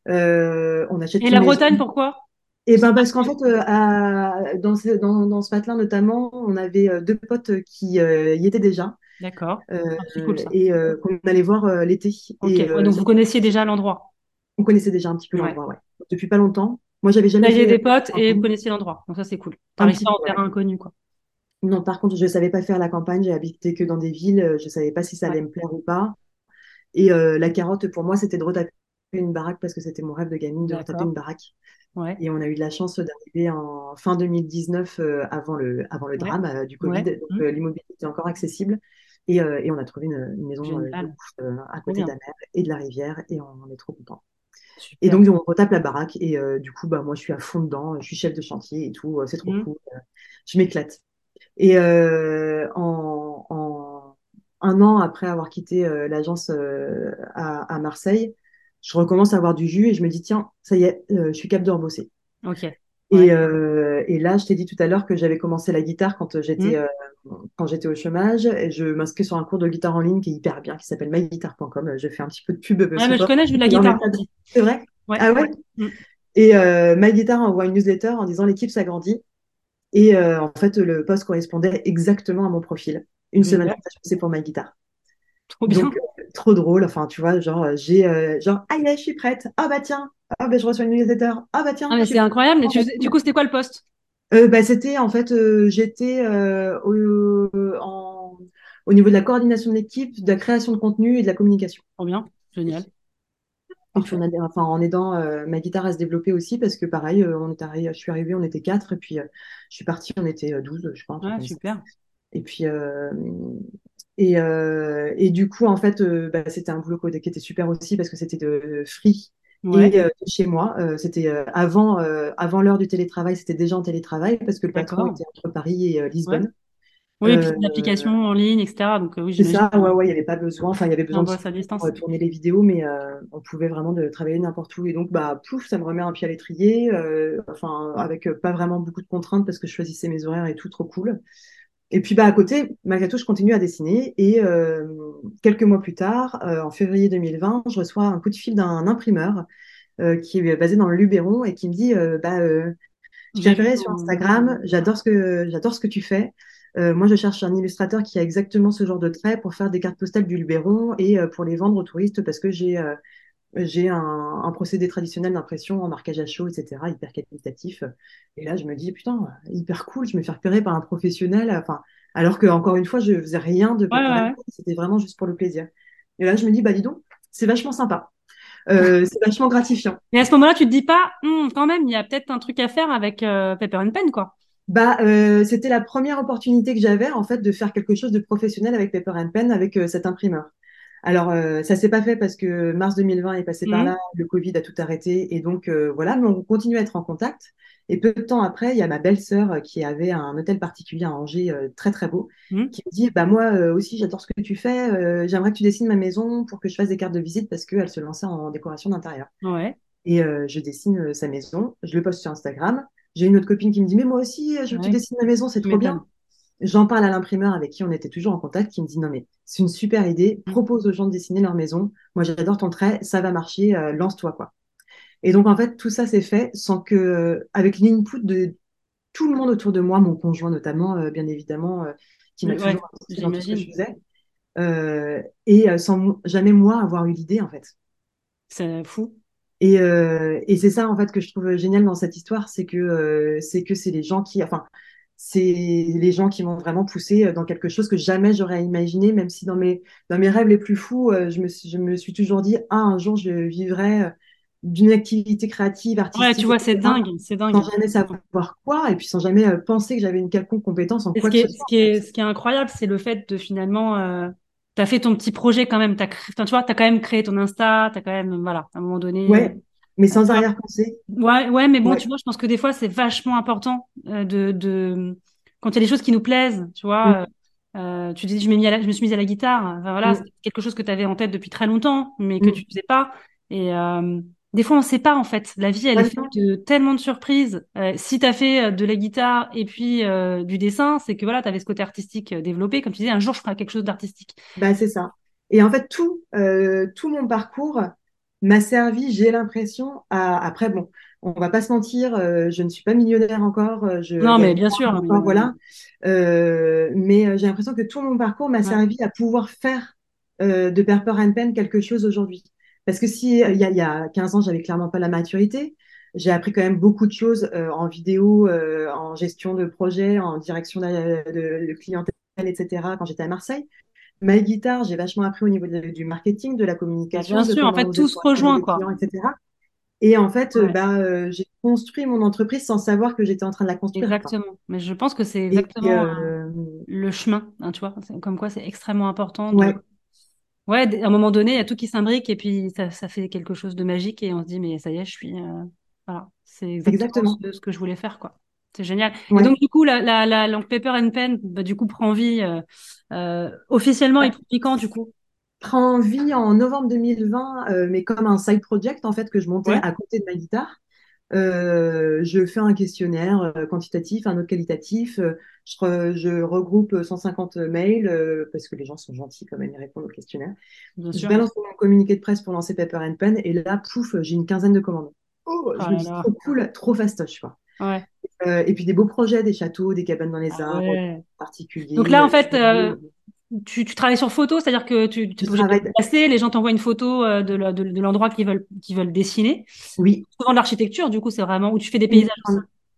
euh, on achète et la Bretagne pourquoi? Et eh ben parce qu'en fait euh, dans ce, dans, dans ce patelin notamment on avait deux potes qui y étaient déjà d'accord ah, et qu'on allait voir l'été donc vous connaissiez déjà l'endroit on connaissait déjà un petit peu l'endroit ouais depuis pas longtemps moi, j'avais jamais. Vous des potes et vous connaissiez l'endroit. Donc, ça, c'est cool. T'as réussi en terrain inconnu, quoi. Non, par contre, je ne savais pas faire la campagne. J'ai habité que dans des villes. Je ne savais pas si ça allait me plaire ou pas. Et euh, la carotte, pour moi, c'était de retaper une baraque parce que c'était mon rêve de gamine de retaper une baraque. Ouais. Et on a eu de la chance d'arriver en fin 2019 euh, avant le, avant le drame euh, du Covid. Donc mmh. l'immobilier était encore accessible. Et, et, on a trouvé une, une maison à côté de la mer et de la rivière. Et on, est trop contents. Et donc, on retape la baraque. Et euh, du coup, bah, moi, je suis à fond dedans. Je suis chef de chantier et tout. Euh, c'est trop mmh. cool. Euh, je m'éclate. Et en, en, un an après avoir quitté l'agence à, à, Marseille, je recommence à avoir du jus et je me dis, tiens, ça y est, je suis capable de rebosser. Et, euh, et, là, je t'ai dit tout à l'heure que j'avais commencé la guitare quand j'étais mmh. euh, quand j'étais au chômage. Et je m'inscris sur un cours de guitare en ligne qui est hyper bien, qui s'appelle myguitar.com. Je fais un petit peu de pub. Ouais, mais je connais, je veux de la guitare. C'est vrai? Ah ouais? Mmh. Et euh, MyGuitar envoie une newsletter en disant l'équipe s'agrandit. Et euh, en fait, le poste correspondait exactement à mon profil. Une semaine après, je passais pour MyGuitar. Trop bien. Donc, euh, trop drôle. Enfin, tu vois, genre, j'ai genre, ah, je suis prête. Ah, bah tiens, ah ben je reçois une newsletter. Ah bah tiens. Ah, mais c'est incroyable. Mais du coup, c'était quoi le poste? Euh, bah, c'était en fait, euh, j'étais euh, au, en- au niveau de la coordination de l'équipe, de la création de contenu et de la communication. Trop bien, génial. A, enfin, en aidant euh, ma guitare à se développer aussi, parce que pareil, euh, on est arrivé, je suis arrivée, on était quatre, et puis euh, je suis partie, on était euh, 12, je truc Ouais, ça. super. Et puis, euh, et, euh, et du coup, en fait, euh, bah, c'était un boulot qui était super aussi, parce que c'était de free Ouais, et euh, de chez moi. Euh, c'était avant, euh, avant l'heure du télétravail, c'était déjà en télétravail, parce que le patron était entre Paris et Ouais. Lisbonne. Oui, et puis Euh, une application en ligne, etc. Donc, oui, c'est ça, ouais, ouais, il n'y avait pas besoin. Enfin, il y avait besoin de tourner les vidéos, mais euh, on pouvait vraiment de travailler n'importe où. Et donc, bah, pouf, ça me remet un pied à l'étrier. euh, enfin, avec pas vraiment beaucoup de contraintes parce que je choisissais mes horaires et tout, trop cool. Et puis, bah, à côté, malgré tout, je continue à dessiner. Et euh, quelques mois plus tard, euh, en février 2020, je reçois un coup de fil d'un imprimeur euh, qui est basé dans le Luberon et qui me dit, bah, je t'ai repéré sur. Instagram, j'adore ce que, j'adore ce que tu fais. Moi, je cherche un illustrateur qui a exactement ce genre de traits pour faire des cartes postales du Luberon et pour les vendre aux touristes parce que j'ai j'ai un, un procédé traditionnel d'impression en marquage à chaud, etc., hyper qualitatif. Et là, je me dis, putain, hyper cool, je me fais repérer par un professionnel. Enfin, alors que, encore une fois, je faisais rien de Ouais, ouais. c'était vraiment juste pour le plaisir. Et là, je me dis, bah dis donc, c'est vachement sympa. Euh, c'est vachement gratifiant. Et à ce moment-là, tu te dis pas, Hum, quand même, il y a peut-être un truc à faire avec euh, Pepper and Pen, quoi. Bah, euh, c'était la première opportunité que j'avais en fait de faire quelque chose de professionnel avec Paper and Pen, avec euh, cet imprimeur. Alors, euh, ça s'est pas fait parce que mars 2020 est passé par là, Hum, le Covid a tout arrêté et donc euh, voilà, mais on continue à être en contact. Et peu de temps après, il y a ma belle-sœur euh, qui avait un hôtel particulier à Angers, euh, très très beau, hum. qui me dit, bah moi aussi j'adore ce que tu fais, j'aimerais que tu dessines ma maison pour que je fasse des cartes de visite parce qu'elle se lançait en décoration d'intérieur. Ouais, Et je dessine sa maison, je le poste sur Instagram. J'ai une autre copine qui me dit, mais moi aussi, je veux que tu dessines ma maison, c'est trop bien. J'en parle à l'imprimeur avec qui on était toujours en contact, qui me dit, non mais c'est une super idée, Hum. propose aux gens de dessiner leur maison. Moi j'adore ton trait, ça va marcher, euh, lance-toi quoi. Et donc en fait, tout ça s'est fait sans que, euh, avec l'input de tout le monde autour de moi, mon conjoint notamment, euh, bien évidemment, euh, qui m'a Ouais, toujours dans tout ce que je faisais, et sans jamais moi avoir eu l'idée en fait. C'est fou. Et, euh, et c'est ça en fait que je trouve génial dans cette histoire, c'est que euh, c'est que c'est les gens qui, enfin, c'est les gens qui m'ont vraiment poussé dans quelque chose que jamais j'aurais imaginé, même si dans mes dans mes rêves les plus fous, euh, je me suis, je me suis toujours dit ah un jour je vivrai euh, d'une activité créative, Ouais, tu artistique, vois, c'est dingue, c'est Sans dingue. jamais savoir quoi, et puis sans jamais euh, penser que j'avais une quelconque compétence en Et ce quoi qui que ce est, ce qui est, ce qui est incroyable, c'est le fait de finalement, euh, t'as fait ton petit projet quand même, enfin, tu vois, t'as quand même créé ton Insta, t'as quand même, voilà, à un moment donné, euh, Ouais, mais sans arrière-pensée. Ouais, ouais, mais bon, Ouais. tu vois, je pense que des fois, c'est vachement important euh, de, de, quand il y a des choses qui nous plaisent, tu vois, Mm, euh, euh, tu dis, je mis à la- je me suis mise à la guitare, enfin voilà, c'est mm. quelque chose que tu avais en tête depuis très longtemps, mais que tu Mm. faisais pas. Et euh, des fois, on sait pas, en fait. La vie, elle est faite de tellement de surprises. Euh, si tu as fait de la guitare et puis du dessin, c'est que voilà, tu avais ce côté artistique développé. Comme tu disais, un jour, je ferai quelque chose d'artistique. Bah, c'est ça. Et en fait, tout, tout mon parcours m'a servi, j'ai l'impression, à... Après, bon, on va pas se mentir, euh, je ne suis pas millionnaire encore, euh, je Non, mais bien pas sûr, mais, voilà. Euh, mais euh, j'ai l'impression que tout mon parcours m'a ouais, servi à pouvoir faire euh, de Pepper and Pen quelque chose aujourd'hui. Parce que si il y a, il y a 15 ans, j'avais clairement pas la maturité, j'ai appris quand même beaucoup de choses en vidéo, en gestion de projet, en direction de, de, de clientèle, etc., quand j'étais à Marseille. Ma guitare, j'ai vachement appris au niveau de- du marketing, de la bien communication, de sûr, en fait, tout se rejoint, quoi. clients, etc. Et en fait, euh, Ouais. bah, euh, j'ai construit mon entreprise sans savoir que j'étais en train de la construire, quoi. Exactement. Mais je pense que c'est exactement euh, le chemin, hein, tu vois. Comme quoi, c'est extrêmement important de. ouais, Ouais, à un moment donné, il y a tout qui s'imbrique et puis ça, ça fait quelque chose de magique et on se dit, mais ça y est, je suis. euh, Voilà, c'est exactement exactement. ce, ce que je voulais faire, quoi. C'est génial. Et donc, du coup, la, la, la langue Paper and Pen, bah, du coup, prend vie euh, euh, officiellement et depuis quand, du coup? Prend vie en novembre 2020, euh, mais comme un side project en fait que je montais Ouais, à côté de ma guitare. Euh, je fais un questionnaire quantitatif, un autre qualitatif. je, re- je regroupe 150 mails parce que les gens sont gentils quand même, ils répondent au questionnaire. bien Je sûr. balance mon communiqué de presse pour lancer Paper and Pen et là, pouf, j'ai une quinzaine de commandes. Oh, Oh je me dis trop cool, trop fastoche, quoi. Ouais. Euh, et puis des beaux projets, des châteaux, des cabanes dans les Ah arbres, ouais. Donc particuliers. là, en euh, fait, euh, tu, tu travailles sur photo, c'est-à-dire que tu n'es Je pas obligé de te travaille. déplacer, les gens t'envoient une photo de, l'endroit qu'ils veulent, qu'ils veulent dessiner. Oui, Souvent de l'architecture, du coup, c'est vraiment où tu fais des paysages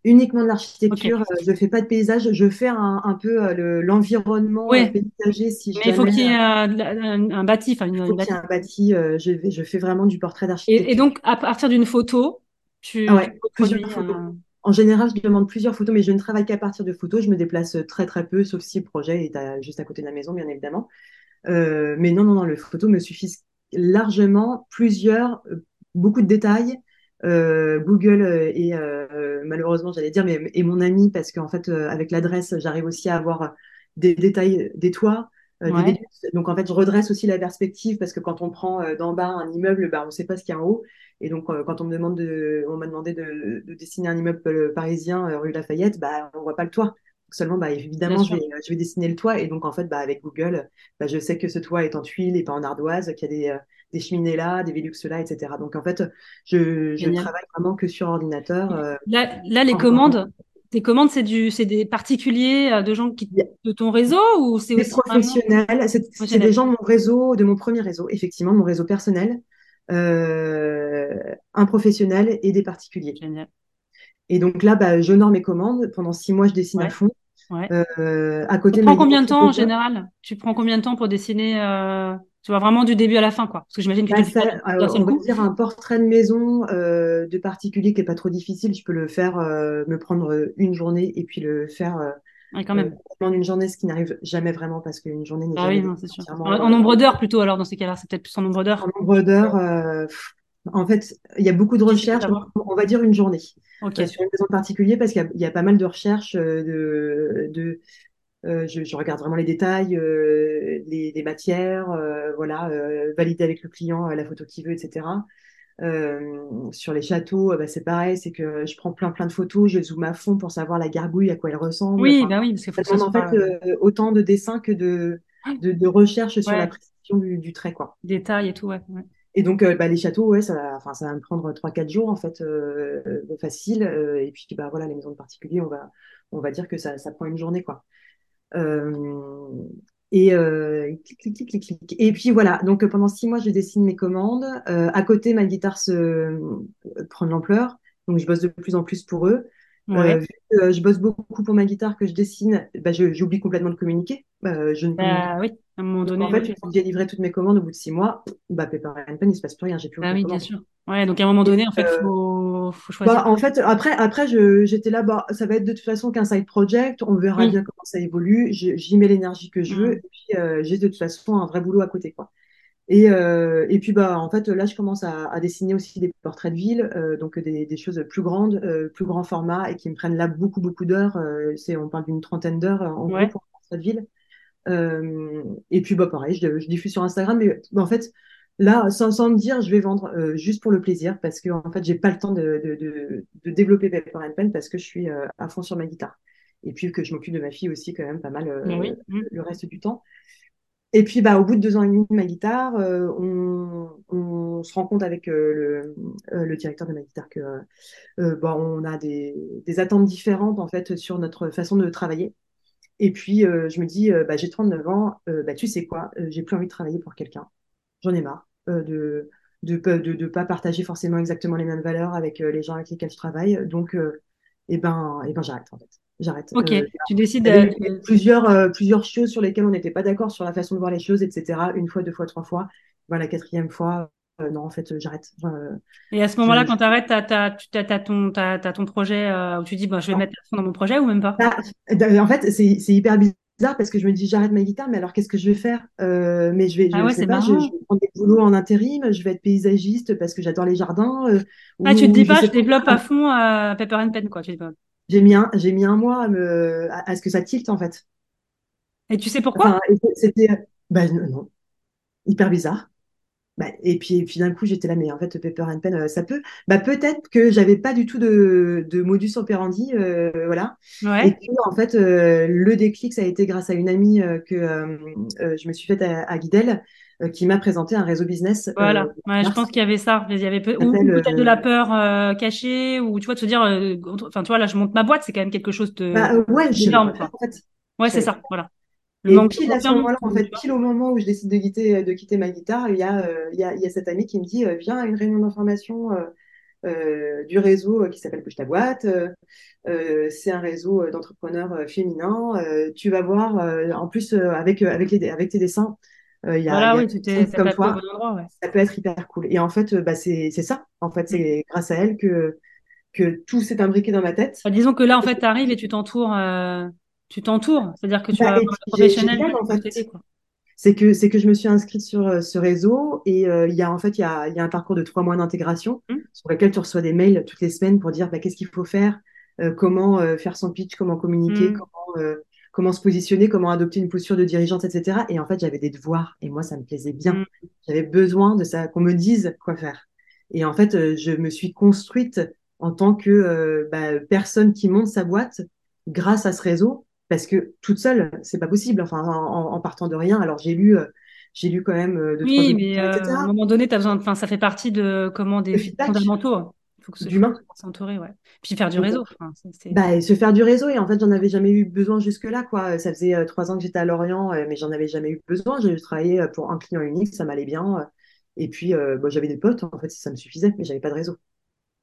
uniquement, de l'architecture. Okay. je fais pas de paysage. Je fais un, un peu l'environnement ouais. paysager. Si Mais il faut qu'il y ait un, un, bâti. Il faut qu'il y ait un bâti. je, je fais vraiment du portrait d'architecture. Et, et, donc, à partir d'une photo, tu, ah ouais, tu plusieurs photos. En général, je demande plusieurs photos, mais je ne travaille qu'à partir de photos. Je me déplace très très peu, sauf si le projet est juste à côté de la maison, bien évidemment. Euh, mais non, non, non, le photo me suffit largement. Plusieurs, beaucoup de détails. Euh, Google et euh, malheureusement, j'allais dire, mais et mon ami, parce qu'en fait, euh, avec l'adresse, j'arrive aussi à avoir des détails des toits. Ouais. Des donc en fait, je redresse aussi la perspective parce que quand on prend d'en bas un immeuble, bah, on ne sait pas ce qu'il y a en haut. Et donc, euh, quand on me demande de, on m'a demandé de, de, dessiner un immeuble parisien rue Lafayette, bah, on voit pas le toit. Donc, seulement, bah, évidemment, je vais, je vais, dessiner le toit. Et donc, en fait, bah, avec Google, bah, je sais que ce toit est en tuiles et pas en ardoise, qu'il y a des, des cheminées là, des Velux là, etc. Donc, en fait, je, je travaille vraiment que sur ordinateur. Euh, là, là, les commandes, tes commandes, c'est du, c'est des particuliers, de gens qui, de ton réseau ou c'est aussi professionnels C'est des gens de mon réseau, de mon premier réseau, effectivement, mon réseau personnel euh, un professionnel et des particuliers. Génial. Et donc là, bah, j'honore mes commandes. Pendant six mois, je dessine ouais. à fond. Ouais. Euh, à côté tu prends combien de temps en général? Tu prends combien de temps pour dessiner euh, Tu vois vraiment du début à la fin, quoi Parce que j'imagine que bah, tu ça, alors, on va dire un portrait de maison euh, de particulier qui est pas trop difficile. Je peux le faire, euh, me prendre une journée et puis le faire Ouais, quand même. Euh, une journée, ce qui n'arrive jamais vraiment parce qu'une journée n'est ah jamais. oui, non, sûr. En, en, nombre d'heures plutôt, alors dans ces cas-là, c'est peut-être plus en nombre d'heures. En nombre d'heures, euh, en fait, il y a beaucoup de recherches. On va dire une journée okay. euh, sur une maison particulier parce qu'il y, y, a pas mal de recherches de. de euh, je, je, regarde vraiment les détails, euh, les, les, matières, euh, voilà, valider avec le client la photo qu'il veut, etc. Euh, sur les châteaux, bah, c'est pareil, c'est que je prends plein plein de photos, je zoome à fond pour savoir la gargouille, à quoi elle ressemble. Oui, enfin, bah oui, parce faut ça en fait euh, autant de dessins que de, de, de recherche sur la précision du, du, trait, quoi. Détails et tout, ouais. ouais. Et donc, euh, bah, les châteaux, ouais, ça, enfin, ça va me prendre 3-4 jours, en fait, euh, facile. et puis, bah, voilà, les maisons de particulier, on va, on va dire que ça, ça prend une journée, quoi. Et, euh, clic, clic, clic, et puis voilà, donc pendant six mois, je dessine mes commandes. Euh, à côté, ma guitare se euh, prend de l'ampleur, donc je bosse de plus en plus pour eux. Ouais. Euh, vu que je bosse beaucoup pour ma guitare, que je dessine, bah, j'oublie complètement de communiquer. Euh, je ne bah, oui, à un moment donné. En fait, quand j'ai livré toutes mes commandes au bout de six mois, bah, Paper Pen, il se passe plus rien, j'ai plus Ah oui, bien sûr. Ouais, donc à un moment donné, en fait, il faut, faut, choisir. Bah, en fait, après, après j'étais là, bah, ça va être de toute façon qu'un side project, on verra Oui. bien comment ça évolue, j'y mets l'énergie que je veux, Mhm. et puis euh, j'ai de toute façon un vrai boulot à côté, quoi. Et, euh, et puis, bah, en fait, là, je commence à, à dessiner aussi des portraits de ville, euh, donc des, des choses plus grandes, plus grand format, et qui me prennent là beaucoup, beaucoup d'heures. C'est, on parle d'une trentaine d'heures en Ouais. gros pour un portrait de ville. Et puis, bah, pareil, je, je diffuse sur Instagram, mais bah, en fait, là, sans, sans me dire, je vais vendre euh, juste pour le plaisir, parce que en fait, j'ai pas le temps de, de, de, de développer Paper and Pen parce que je suis euh, à fond sur ma guitare. Et puis que je m'occupe de ma fille aussi quand même pas mal euh, Oui. Mhm. le reste du temps. Et puis, bah, au bout de deux ans et demi de ma guitare, on, on se rend compte avec le, le directeur de ma guitare que euh, bah, on a des, des attentes différentes en fait sur notre façon de travailler. Et puis, je me dis, bah, j'ai 39 ans, bah, tu sais quoi, j'ai plus envie de travailler pour quelqu'un. J'en ai marre de de de, de, de pas partager forcément exactement les mêmes valeurs avec euh, les gens avec lesquels je travaille. Donc, euh, eh ben, eh ben, j'arrête en fait. J'arrête. Ok, Euh, tu décides il y avait de... plusieurs, euh, plusieurs choses sur lesquelles on n'était pas d'accord sur la façon de voir les choses, etc. Une fois, deux fois, trois fois. Voilà, la quatrième fois, euh, non, en fait, euh, j'arrête. Euh, Et à ce moment-là, quand tu arrêtes, tu- ton, t'as, t'as ton projet euh, où tu dis, bah, je vais Non. mettre à fond dans mon projet ou même pas? D- en fait, c'est hyper bizarre parce que je me dis, j'arrête ma guitare, mais alors qu'est-ce que je vais faire? Euh, mais je vais, Ah je ouais, sais c'est pas, je, vais prendre des boulots en intérim, je vais être paysagiste parce que j'adore les jardins. euh, Ah, tu te dis pas, je développe à fond euh, Paper and Pen, quoi. Tu dis pas. J'ai mis un, j'ai mis un mois à, me, à, à ce que ça tilte en fait. Et tu sais pourquoi? Enfin, c'était, non, non, hyper bizarre. Bah, et puis, et puis d'un coup, j'étais là, mais en fait, Paper and Pen, euh, ça peut. Bah, peut-être que j'avais pas du tout de, de modus operandi, euh, voilà. Et Ouais. puis, en fait, euh, le déclic, ça a été grâce à une amie euh, que euh, je me suis faite à, à Guidel, euh, qui m'a présenté un réseau business. Voilà. Ouais, je pense qu'il y avait ça. Il y avait ou, peut-être de la peur euh, cachée, ou tu vois, de se dire, euh, enfin, tu vois, là, je monte ma boîte, c'est quand même quelque chose de bah, ouais, je en fait. Ouais, c'est ça. Voilà. Le Et pile à ce confiance, moment-là, en ou, fait, tu vois. pile au moment où je décide de quitter, de quitter ma guitare, il y a, euh, il y a, il y a cette amie qui me dit, euh, viens à une réunion d'information euh, du réseau qui s'appelle Push ta boîte. c'est un réseau d'entrepreneurs féminins. tu vas voir, en plus, avec, avec, les, avec tes dessins, il y a, voilà, oui, comme toi, ça peut être hyper cool. Et en fait, bah, c'est ça. En fait, c'est grâce à elle que, que tout s'est imbriqué dans ma tête. Bah, disons que là, en fait, tu arrives et tu t'entoures. Tu t'entoures, c'est-à-dire que tu bah, as un professionnel en fait. C'est que, c'est que je me suis inscrite sur ce réseau et il y a en fait il y a, y a, un parcours de trois mois d'intégration mmh. sur lequel tu reçois des mails toutes les semaines pour dire bah, qu'est-ce qu'il faut faire, comment faire son pitch, comment communiquer, mmh. comment comment se positionner, comment adopter une posture de dirigeante, etc. Et en fait, j'avais des devoirs et moi, ça me plaisait bien. Mm. J'avais besoin de ça, qu'on me dise quoi faire. Et en fait, euh, je me suis construite en tant que euh, bah, personne qui monte sa boîte grâce à ce réseau, parce que toute seule, c'est pas possible. Enfin, en, partant de rien. Alors, j'ai lu. Euh, j'ai lu quand même de oui, mais à un moment donné, as besoin. Enfin, ça fait partie de comment des fondamentaux d'humain. S'entourer, ouais. Puis faire du réseau. bah, se faire du réseau. Et en fait, j'en avais jamais eu besoin jusque-là. quoi. Ça faisait euh, trois ans que j'étais à Lorient, euh, mais j'en avais jamais eu besoin. J'ai travaillé euh, pour un client unique, ça m'allait bien. Et puis, bah, j'avais des potes, en fait, ça me suffisait, mais j'avais pas de réseau.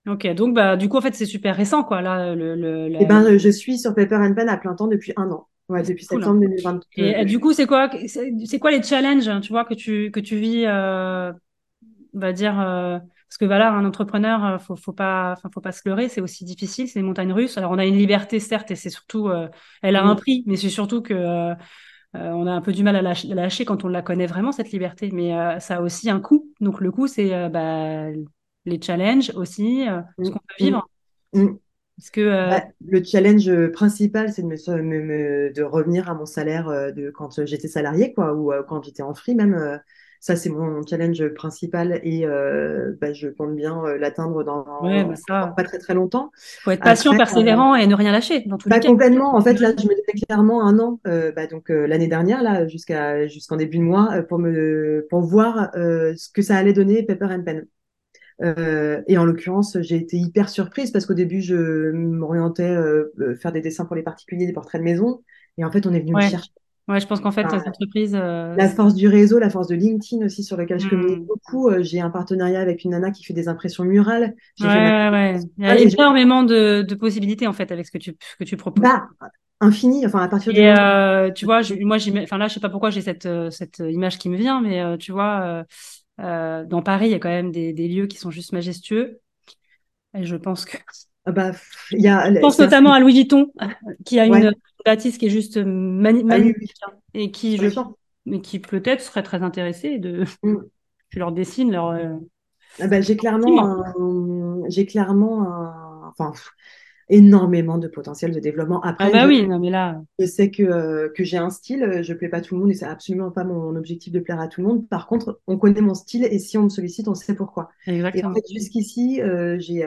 Ok, donc bah, du coup, en fait, c'est super récent, quoi. Là, le, le eh ben, je suis sur Paper and Pen à plein temps depuis un an. Ouais, depuis septembre 2022. Et du coup, c'est quoi, c'est quoi les challenges, tu vois, que tu, que tu vis, on va dire, parce que voilà, un entrepreneur, euh, faut, faut pas, enfin, faut pas se leurrer, c'est aussi difficile, c'est des montagnes russes. Alors on a une liberté certes, et c'est surtout, euh, elle a un prix, mais c'est surtout que euh, on a un peu du mal à lâcher, quand on la connaît vraiment cette liberté. Mais ça a aussi un coût. Donc le coût, c'est bah, les challenges aussi, ce qu'on peut vivre. Parce que bah, le challenge principal, c'est de, me, de revenir à mon salaire de quand j'étais salarié, quoi, ou quand j'étais en free même ça, c'est mon challenge principal et euh, bah, je compte bien euh, l'atteindre dans, bah, pas très très longtemps. Il faut être patient, persévérant et ne rien lâcher dans bah, cas. Complètement. En fait, là, je me donnais clairement un an, euh, donc l'année dernière, là, jusqu'à jusqu'en début de mois, pour me pour voir ce que ça allait donner Pepper and Pen. Et en l'occurrence, j'ai été hyper surprise parce qu'au début, je m'orientais faire des dessins pour les particuliers, des portraits de maison. Et en fait, on est venu me chercher Ouais, je pense qu'en fait, cette entreprise. Euh, la force du réseau, la force de LinkedIn aussi, sur lequel je communique hmm. beaucoup. Euh, j'ai un partenariat avec une nana qui fait des impressions murales. Ouais, ouais. Il y a énormément de, de, possibilités, en fait, avec ce que tu, ce que tu proposes. Bah, infini, enfin, à partir de. Et euh, tu vois, je, moi, enfin, là, je sais pas pourquoi j'ai cette, euh, cette image qui me vient, mais tu vois, dans Paris, il y a quand même des, des lieux qui sont juste majestueux. Et je pense que. Ah bah, y a, je pense notamment à Louis Vuitton, qui a une Baptiste qui est juste ah magnifique hein, et qui, je, mais qui peut-être serait très intéressé de. Mm. Tu leur dessines leur. Euh, ah bah, j'ai clairement, j'ai clairement, un... enfin, énormément de potentiel de développement. Après, ah bah oui, non mais là, je sais que euh, que j'ai un style, je plais pas tout le monde et c'est absolument pas mon objectif de plaire à tout le monde. Par contre, on connaît mon style et si on me sollicite, on sait pourquoi. Exactement. Et en fait, jusqu'ici, euh, j'ai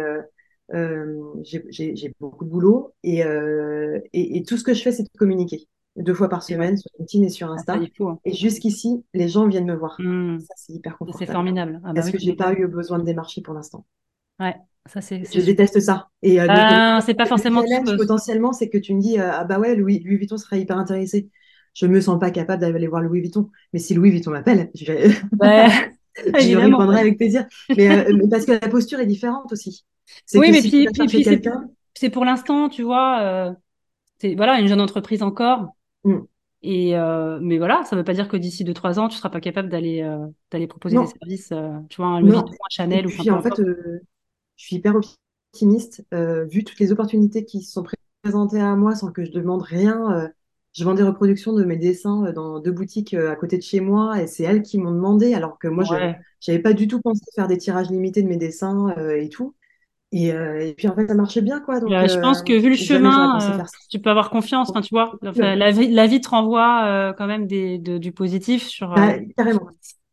euh, j'ai beaucoup de boulot euh, et, et, tout ce que je fais, c'est de communiquer deux fois par semaine sur LinkedIn et sur ah, Insta. Hein. Et jusqu'ici, les gens viennent me voir. Hmm. Ça, c'est hyper confortable. C'est formidable. Ah bah parce que j'ai pas eu besoin de démarcher pour l'instant. Ouais, ça c'est. Je déteste ça. Et euh, ah, c'est pas forcément. Le potentiellement, c'est que tu me dis ah bah ouais, Louis, Louis Vuitton serait hyper intéressé. Je me sens pas capable d'aller voir Louis Vuitton. Mais si Louis Vuitton m'appelle, je vais. Ouais. je répondrai avec plaisir. mais, parce que la posture est différente aussi. Oui, mais puis, puis, c'est pour l'instant, tu vois, euh, c'est voilà, une jeune entreprise encore. Mm. Et euh, mais voilà, ça ne veut pas dire que d'ici 2-3 ans, tu ne seras pas capable d'aller euh, d'aller proposer des services, tu vois, un Louis Vuitton, un Chanel puis, en fait, je suis hyper optimiste vu toutes les opportunités qui se sont présentées à moi sans que je demande rien. je vends des reproductions de mes dessins dans deux boutiques à côté de chez moi et c'est elles qui m'ont demandé alors que moi, je n'avais pas du tout pensé faire des tirages limités de mes dessins et tout. Euh, et, puis en fait, ça marchait bien, quoi. Donc, je pense que vu le chemin, euh, tu peux avoir confiance. tu vois, la, vie, la vie te renvoie euh, quand même des, du positif sur, bah, carrément,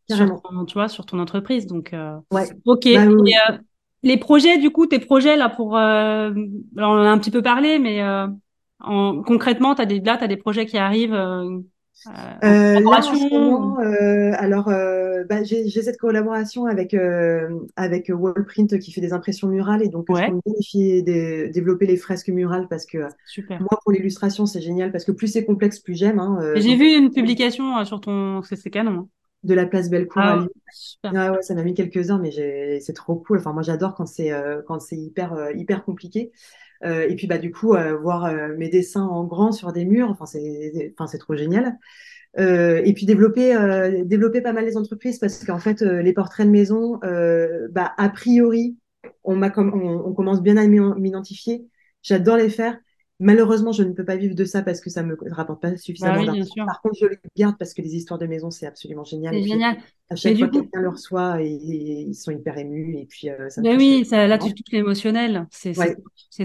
carrément. Sur ton, tu vois, sur ton entreprise. Donc, ouais. ok. Bah les projets, du coup, tes projets là pour, alors on en a un petit peu parlé, mais en, concrètement, as des, là, tu as des projets qui arrivent euh, là, en euh, alors, euh, bah, j'ai cette collaboration avec, avec Wallprint qui fait des impressions murales et donc je compte développer les fresques murales parce que moi, pour l'illustration, c'est génial parce que plus c'est complexe, plus j'aime. Hein, j'ai vu une publication sur ton. C'est canon. Hein. De la place Bellecour à Ah, Lyon. super. Ouais, ouais, ça m'a mis quelques heures, mais c'est trop cool. Enfin, moi, j'adore quand c'est euh, quand c'est hyper, euh, hyper compliqué. Euh, et puis, bah, du coup, euh, voir euh, mes dessins en grand sur des murs, enfin, c'est enfin, c'est trop génial. Euh, et puis, développer, euh, développer pas mal les entreprises parce qu'en fait, euh, les portraits de maison, euh, bah, a priori, on, on, on commence bien à m'identifier. J'adore les faire. Malheureusement, je ne peux pas vivre de ça parce que ça me rapporte pas Bah suffisamment oui, d'argent. Par contre, je les garde parce que les histoires de maison, c'est absolument génial. C'est génial. à chaque fois coup, quelqu'un le reçoit, et, et ils sont hyper émus et puis euh, ça me touche. oui, ça, là, tu touches l'émotionnel. C'est, Ouais.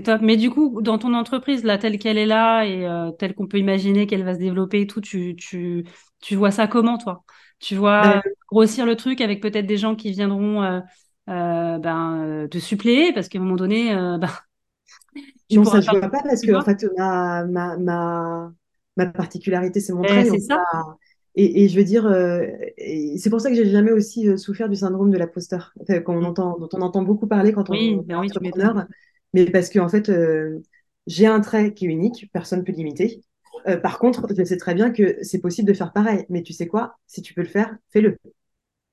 top. Mais du coup, dans ton entreprise, là, telle qu'elle est là et euh, telle qu'on peut imaginer qu'elle va se développer et tout, tu, tu, tu vois ça comment, toi? Tu vois euh, grossir le truc avec peut-être des gens qui viendront euh, euh, ben, te suppléer parce qu'à un moment donné, ben, non, ça pourras je pas. parce que en fait ma, ma, ma, ma particularité c'est mon Eh, c'est ça. ça- et, et je veux dire euh, c'est pour ça que j'ai jamais aussi euh, souffert du syndrome de l'imposteur enfin, qu'on Mm. entend dont on entend beaucoup parler quand Oui, on ben est oui, m'étonnes. entrepreneur mais parce que en fait euh, j'ai un trait qui est unique personne peut l'imiter Euh, par contre je sais très bien que c'est possible de faire pareil mais tu sais quoi? Si tu peux le faire fais-le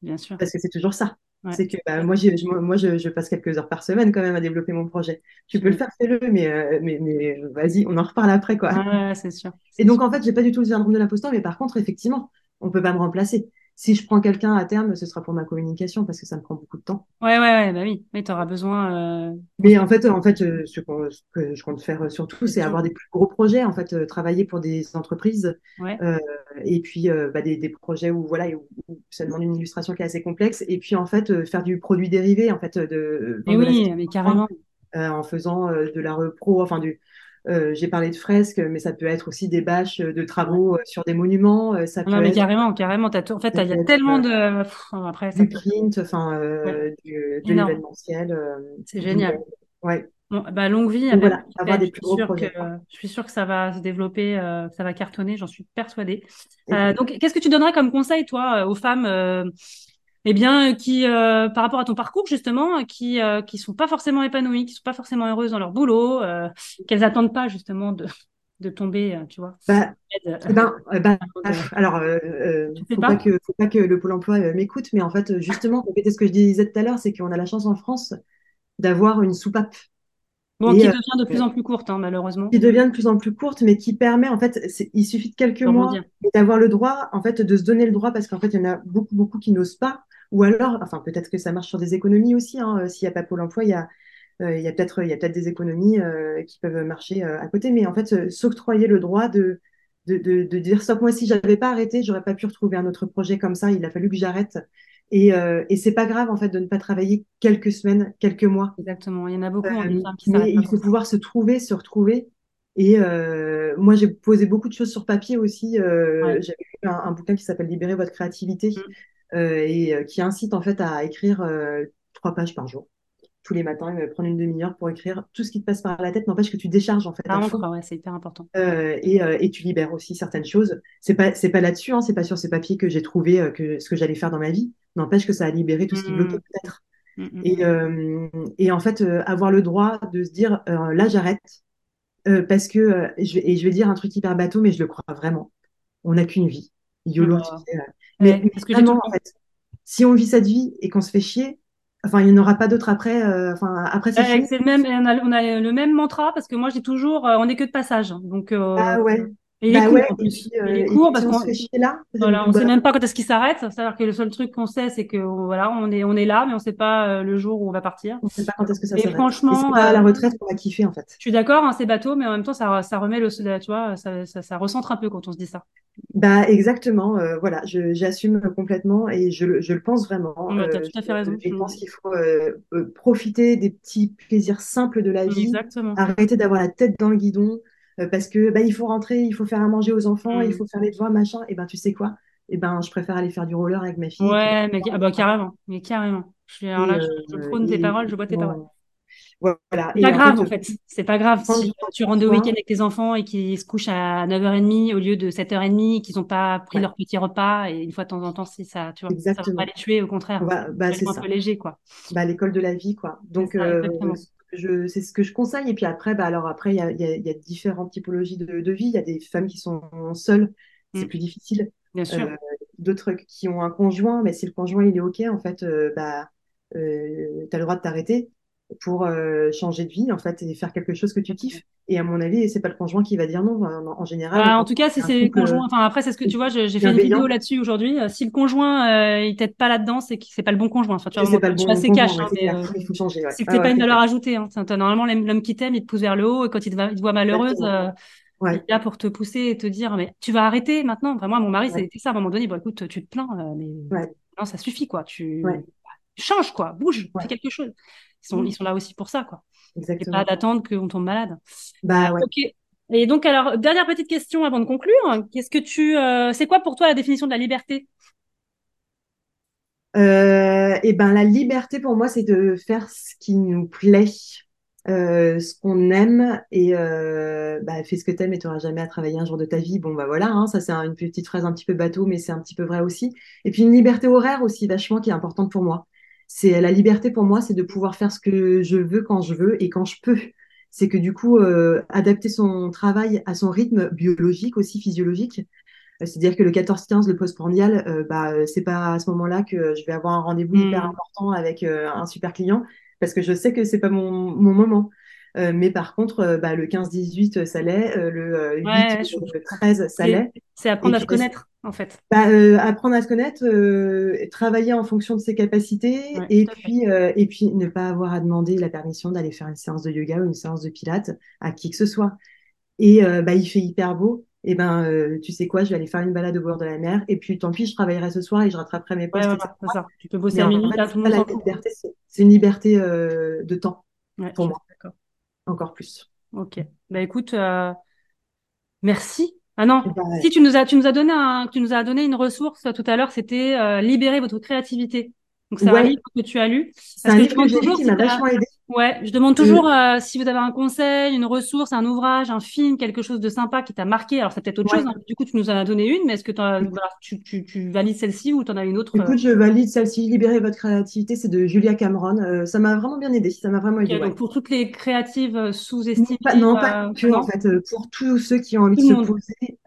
Bien sûr. Parce que c'est toujours ça. Ouais. C'est que bah, moi, moi je, je passe quelques heures par semaine quand même à développer mon projet. Tu peux le faire, fais-le, mais, euh, mais, mais vas-y, on en reparle après, quoi. Ouais, ouais, c'est sûr. Et donc, sûr. en fait, j'ai pas du tout le syndrome de l'imposteur, mais par contre, effectivement, on peut pas me remplacer. Si je prends quelqu'un à terme, ce sera pour ma communication parce que ça me prend beaucoup de temps. Ouais, ouais, ouais, bah oui. Mais tu auras besoin. Euh, Mais en fait, en fait, euh, ce, qu'on- ce que je compte faire euh, surtout, c'est avoir des plus gros projets, en fait, travailler pour des entreprises Ouais. euh, et puis euh, bah, des, des projets où voilà où, où ça demande une illustration qui est assez complexe et puis en fait euh, faire du produit dérivé, en fait, euh, de la oui, mais carrément. euh, en faisant euh, de la repro, enfin du euh, j'ai parlé de fresques, mais ça peut être aussi des bâches de travaux euh, sur des monuments, euh, ça peut Non, mais être carrément, carrément. Tout- En fait, il y a tellement euh, de. Pff, après, du print, enfin euh, de l'événementiel, euh, C'est génial. Ouais. Bon, bah, longue vie avec voilà, que avoir des Je plus gros que, je suis sûre que ça va se développer, euh, ça va cartonner, j'en suis persuadée. Euh, donc, qu'est-ce que tu donnerais comme conseil, toi, euh, aux femmes, euh, eh bien, qui, par rapport à ton parcours, justement, qui, qui sont pas forcément épanouies, qui sont pas forcément heureuses dans leur boulot, qu'elles attendent pas, justement, de, de tomber, tu vois. Bah, eh ben, eh ben, alors, euh, faut pas pas? que, faut pas que le Pôle emploi m'écoute, mais en fait, justement, répéter ce que je disais tout à l'heure, c'est qu'on a la chance en France d'avoir une soupape Bon, qui et euh, devient de plus en plus courte, hein, malheureusement, qui devient de plus en plus courte, mais qui permet, en fait, il suffit de quelques mois d'avoir le droit, en fait, de se donner le droit, parce qu'en fait, il y en a beaucoup, beaucoup qui n'osent pas, ou alors, enfin, peut-être que ça marche sur des économies aussi, hein, euh, s'il n'y a pas Pôle emploi, il y a, euh, il y a peut-être, il y a peut-être des économies euh, qui peuvent marcher euh, à côté, mais en fait, s'octroyer le droit de, de, de, de dire stop, moi, si j'avais pas arrêté, j'aurais pas pu retrouver un autre projet comme ça, il a fallu que j'arrête. Et, euh, et c'est pas grave, en fait, de ne pas travailler quelques semaines, quelques mois. Exactement. Il y en a beaucoup, hein, des Euh, qui mais il faut ça. pouvoir se trouver, se retrouver. Et euh, moi, j'ai posé beaucoup de choses sur papier aussi. Euh, Ouais. j'avais lu un, un bouquin qui s'appelle Libérer votre créativité Mm. euh, et qui incite en fait à écrire trois pages par jour. Tous les matins, il va prendre une demi-heure pour écrire tout ce qui te passe par la tête, n'empêche que tu décharges en fait fond quoi, ouais, c'est hyper important. euh, et, euh, et tu libères aussi certaines choses. C'est pas, c'est pas là-dessus, hein, c'est pas sur ces papiers que j'ai trouvé euh, que ce que j'allais faire dans ma vie. N'empêche que ça a libéré tout ce qui bloquait Mm, peut-être. mm, mm, Et, euh, et en fait, euh, avoir le droit de se dire euh, là, j'arrête. Parce que, je, et je vais dire un truc hyper bateau, mais je le crois vraiment. On n'a qu'une vie. YOLO, tu sais. Mais, ouais, mais vraiment, en fait, si on vit cette vie et qu'on se fait chier, enfin, il n'y en aura pas d'autre après. Enfin, après, c'est le même, on a, on a le même mantra parce que moi j'ai toujours, on n'est que de passage. Donc, euh, Bah ouais. Et il est Bah ouais. en Et puis, plus. Il euh, et court puis parce qu'on, là, voilà, on sait même pas quand est-ce qu'il s'arrête. C'est-à-dire que le seul truc qu'on sait, c'est que voilà, on est, on est là, mais on sait pas euh, le jour où on va partir. on ne sait pas quand est-ce que ça Et s'arrête. Et franchement, pas à euh, la retraite qu'on va kiffer, en fait. je suis d'accord, hein, c'est bateau, mais en même temps, ça, ça remet le, tu vois, ça, ça, ça recentre un peu quand on se dit ça. Bah exactement, euh, voilà, j'assume complètement et je, le- je le pense vraiment. Ouais, t'as Euh, tout à je, fait raison. je Mm. pense qu'il faut euh, euh, profiter des petits plaisirs simples de la vie, Exactement. arrêter d'avoir la tête dans le guidon, euh, parce que bah, il faut rentrer, il faut faire à manger aux enfants, il Mm. faut faire les devoirs, machin. Et ben tu sais quoi? Et ben je préfère aller faire du roller avec ma fille Ouais, mais ah bah, carrément, mais carrément. Je suis, alors là, je, je euh, prône tes paroles, je bois tes paroles. voilà. C'est pas en grave fait, en fait, c'est pas grave si tu rentres de week-end avec tes enfants et qu'ils se couchent à 9h30 au lieu de 7h30 et qu'ils n'ont pas pris ouais, leur petit repas et une fois de temps en temps si ça tu vois, ça va pas les tuer au contraire, bah va c'est un peu léger quoi. bah, l'école de la vie, quoi. Donc, ça euh. Je, c'est ce que je conseille. Et puis après, bah, alors après, il y a, il y a- il y a différentes typologies de, de vie. Il y a des femmes qui sont seules, c'est Mm, plus difficile. bien sûr. Euh, d'autres qui ont un conjoint, mais si le conjoint il est OK, en fait, euh, bah, euh, tu as le droit de t'arrêter pour changer de vie en fait et faire quelque chose que tu kiffes. Et à mon avis, c'est pas le conjoint qui va dire non en, en général. Bah, en tout cas, si c'est le conjoint, enfin après c'est ce que tu vois, j'ai fait une vidéo là-dessus aujourd'hui. Si le conjoint euh, il t'aide pas là-dedans, c'est que c'est pas le bon conjoint. Enfin, tu vois, pas le bon assez cash. Hein, il faut changer. Ouais. C'est que t'es ah, pas une valeur ajoutée. Hein. Normalement, l'homme qui t'aime, il te pousse vers le haut et quand il te, il te voit malheureuse. Ouais. Il est là pour te pousser et te dire, mais tu vas arrêter maintenant. Vraiment, mon mari, c'était ça à un moment donné. Bon, écoute, tu te plains, mais non, ça suffit, quoi. Tu change, quoi. Bouge, fais quelque chose. Ils sont, ils sont là aussi pour ça, quoi. Exactement. Et pas d'attendre qu'on tombe malade. Bah ouais. Ok. Et donc, alors, dernière petite question avant de conclure. Qu'est-ce que tu, euh, c'est quoi pour toi la définition de la liberté? Euh, Et eh ben, la liberté pour moi, c'est de faire ce qui nous plaît, euh, ce qu'on aime et euh, bah, fais ce que t'aimes et tu n'auras jamais à travailler un jour de ta vie. Bon, bah voilà, hein, ça c'est une petite phrase un petit peu bateau, mais c'est un petit peu vrai aussi. Et puis une liberté horaire aussi, vachement, qui est importante pour moi. C'est la liberté pour moi, c'est de pouvoir faire ce que je veux quand je veux et quand je peux. C'est que du coup, euh, adapter son travail à son rythme biologique aussi, physiologique. Euh, c'est-à-dire que le 14-15, le postprandial, euh, bah, c'est pas à ce moment-là que je vais avoir un rendez-vous hyper hmm. important avec euh, un super client parce que je sais que c'est pas mon, mon moment. Euh, mais par contre, euh, bah, le 15-18, ça l'est. Euh, le 8, le 13, ça l'est. C'est apprendre à se connaître, en fait. Bah, apprendre à se connaître, travailler en fonction de ses capacités, et, puis, et puis ne pas avoir à demander la permission d'aller faire une séance de yoga ou une séance de pilates à qui que ce soit. Et bah, il fait hyper beau et eh ben tu sais quoi, je vais aller faire une balade au bord de la mer et puis tant pis, je travaillerai ce soir et je rattraperai mes postes. ça. Tu peux bosser un minute, tout le monde C'est une liberté de temps pour moi. Encore plus. Ok. Bah écoute, euh, merci. Ah non, eh ben, si tu nous as, tu nous as donné un, tu nous as donné une ressource tout à l'heure, c'était euh, libérer votre créativité. Donc c'est un livre que tu as lu. C'est un livre que j'ai lu qui m'a vachement aidé. Ouais, je demande toujours euh, si vous avez un conseil, une ressource, un ouvrage, un film, quelque chose de sympa qui t'a marqué. Alors c'est peut-être autre chose. Hein. Du coup, tu nous en as donné une, mais est-ce que tu, tu, tu, valides celle-ci ou tu en as une autre euh? Écoute, je valide celle-ci. Libérer votre créativité, c'est de Julia Cameron. Euh, ça m'a vraiment bien aidé. Ça m'a vraiment aidé. Donc pour toutes les créatives sous-estimées. Non, pas, que en fait. Pour tous ceux qui ont envie de se poser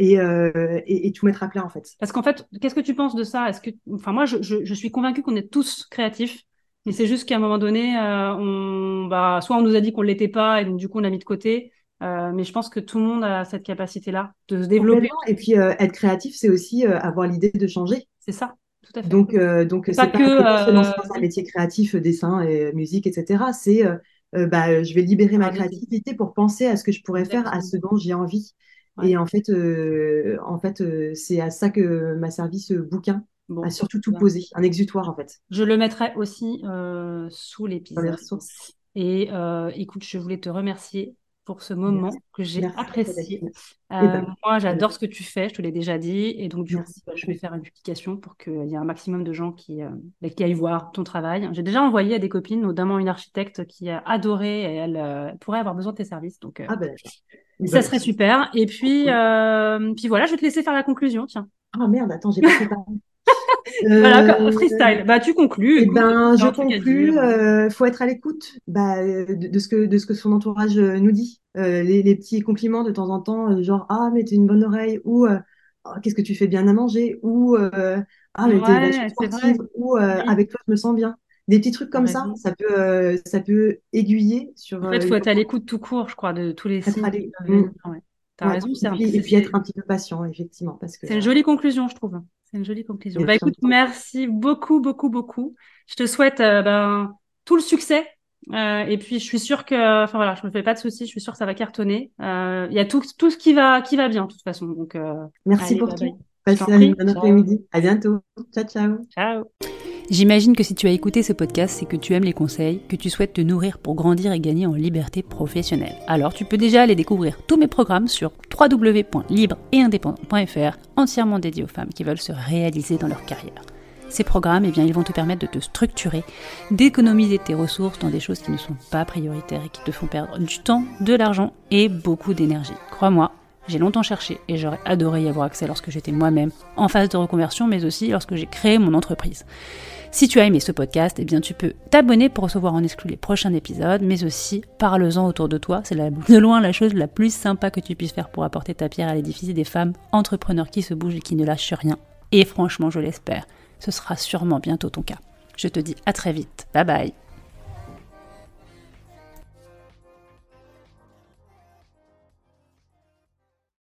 et, et, et, tout mettre à plat en fait. Parce qu'en fait, qu'est-ce que tu penses de ça? Est-ce que, enfin moi, je, je, je suis convaincue qu'on est tous créatifs mais c'est juste qu'à un moment donné, euh, on, bah, soit on nous a dit qu'on ne l'était pas et donc du coup on l'a mis de côté. Euh, mais je pense que tout le monde a cette capacité-là de se développer. Et puis euh, être créatif, c'est aussi avoir l'idée de changer. C'est ça, tout à fait. Donc, donc c'est pas, pas, que, dans un métier créatif, dessin, et musique, etc. C'est bah, je vais libérer ma créativité pour penser à ce que je pourrais faire, à ce dont j'ai envie. Et en fait, en fait, c'est à ça que m'a servi ce bouquin. Bon, à surtout tout poser, un exutoire en fait. Je le mettrai aussi euh, sous l'épisode. Et euh, écoute, je voulais te remercier pour ce moment que j'ai apprécié. Euh, eh ben, moi, j'adore ce que tu fais, je te l'ai déjà dit. Et donc, du coup, bah, je vais faire une publication pour qu'il y ait un maximum de gens qui, bah, qui aillent voir ton travail. J'ai déjà envoyé à des copines, notamment une architecte qui a adoré et elle pourrait avoir besoin de tes services. Donc, ah ben, ça serait super. Et puis, puis voilà, je vais te laisser faire la conclusion. Tiens. Ah merde, attends, j'ai pas préparé. Voilà, euh, freestyle. Bah, tu conclus. Eh ben, je conclus. Euh, faut être à l'écoute bah, de, ce que, de ce que son entourage euh, nous dit. Euh, les, les, petits compliments de temps en temps, genre ah mais t'es une bonne oreille ou oh, qu'est-ce que tu fais bien à manger ou ah mais t'es sportive ou avec toi je me sens bien. Des petits trucs comme ça, ça peut, ça peut aiguiller sur. En fait, faut être à l'écoute tout court, je crois, de tous les signes. Mmh. T'as raison, c'est un Et puis être un petit peu patient, effectivement, parce que. C'est une jolie conclusion, je trouve. C'est une jolie conclusion. Bah, écoute, merci beaucoup, beaucoup, beaucoup. Je te souhaite euh, ben, tout le succès. Euh, et puis, je suis sûre que, enfin voilà, je me fais pas de soucis. Je suis sûre que ça va cartonner. Euh, il y a tout, tout ce qui va, qui va bien, de toute façon. Donc, euh, merci pour tout. Passez un bon après-midi. À bientôt. Ciao, ciao. Ciao. J'imagine que si tu as écouté ce podcast, c'est que tu aimes les conseils, que tu souhaites te nourrir pour grandir et gagner en liberté professionnelle. Alors tu peux déjà aller découvrir tous mes programmes sur www.libre-et-indépendant.fr, entièrement dédiés aux femmes qui veulent se réaliser dans leur carrière. Ces programmes, eh bien, ils vont te permettre de te structurer, d'économiser tes ressources dans des choses qui ne sont pas prioritaires et qui te font perdre du temps, de l'argent et beaucoup d'énergie. Crois-moi, j'ai longtemps cherché et j'aurais adoré y avoir accès lorsque j'étais moi-même en phase de reconversion, mais aussi lorsque j'ai créé mon entreprise. Si tu as aimé ce podcast, eh bien tu peux t'abonner pour recevoir en exclu les prochains épisodes, mais aussi parle-en autour de toi. C'est de loin la chose la plus sympa que tu puisses faire pour apporter ta pierre à l'édifice des femmes entrepreneurs qui se bougent et qui ne lâchent rien Et franchement, je l'espère, ce sera sûrement bientôt ton cas. Je te dis à très vite. Bye bye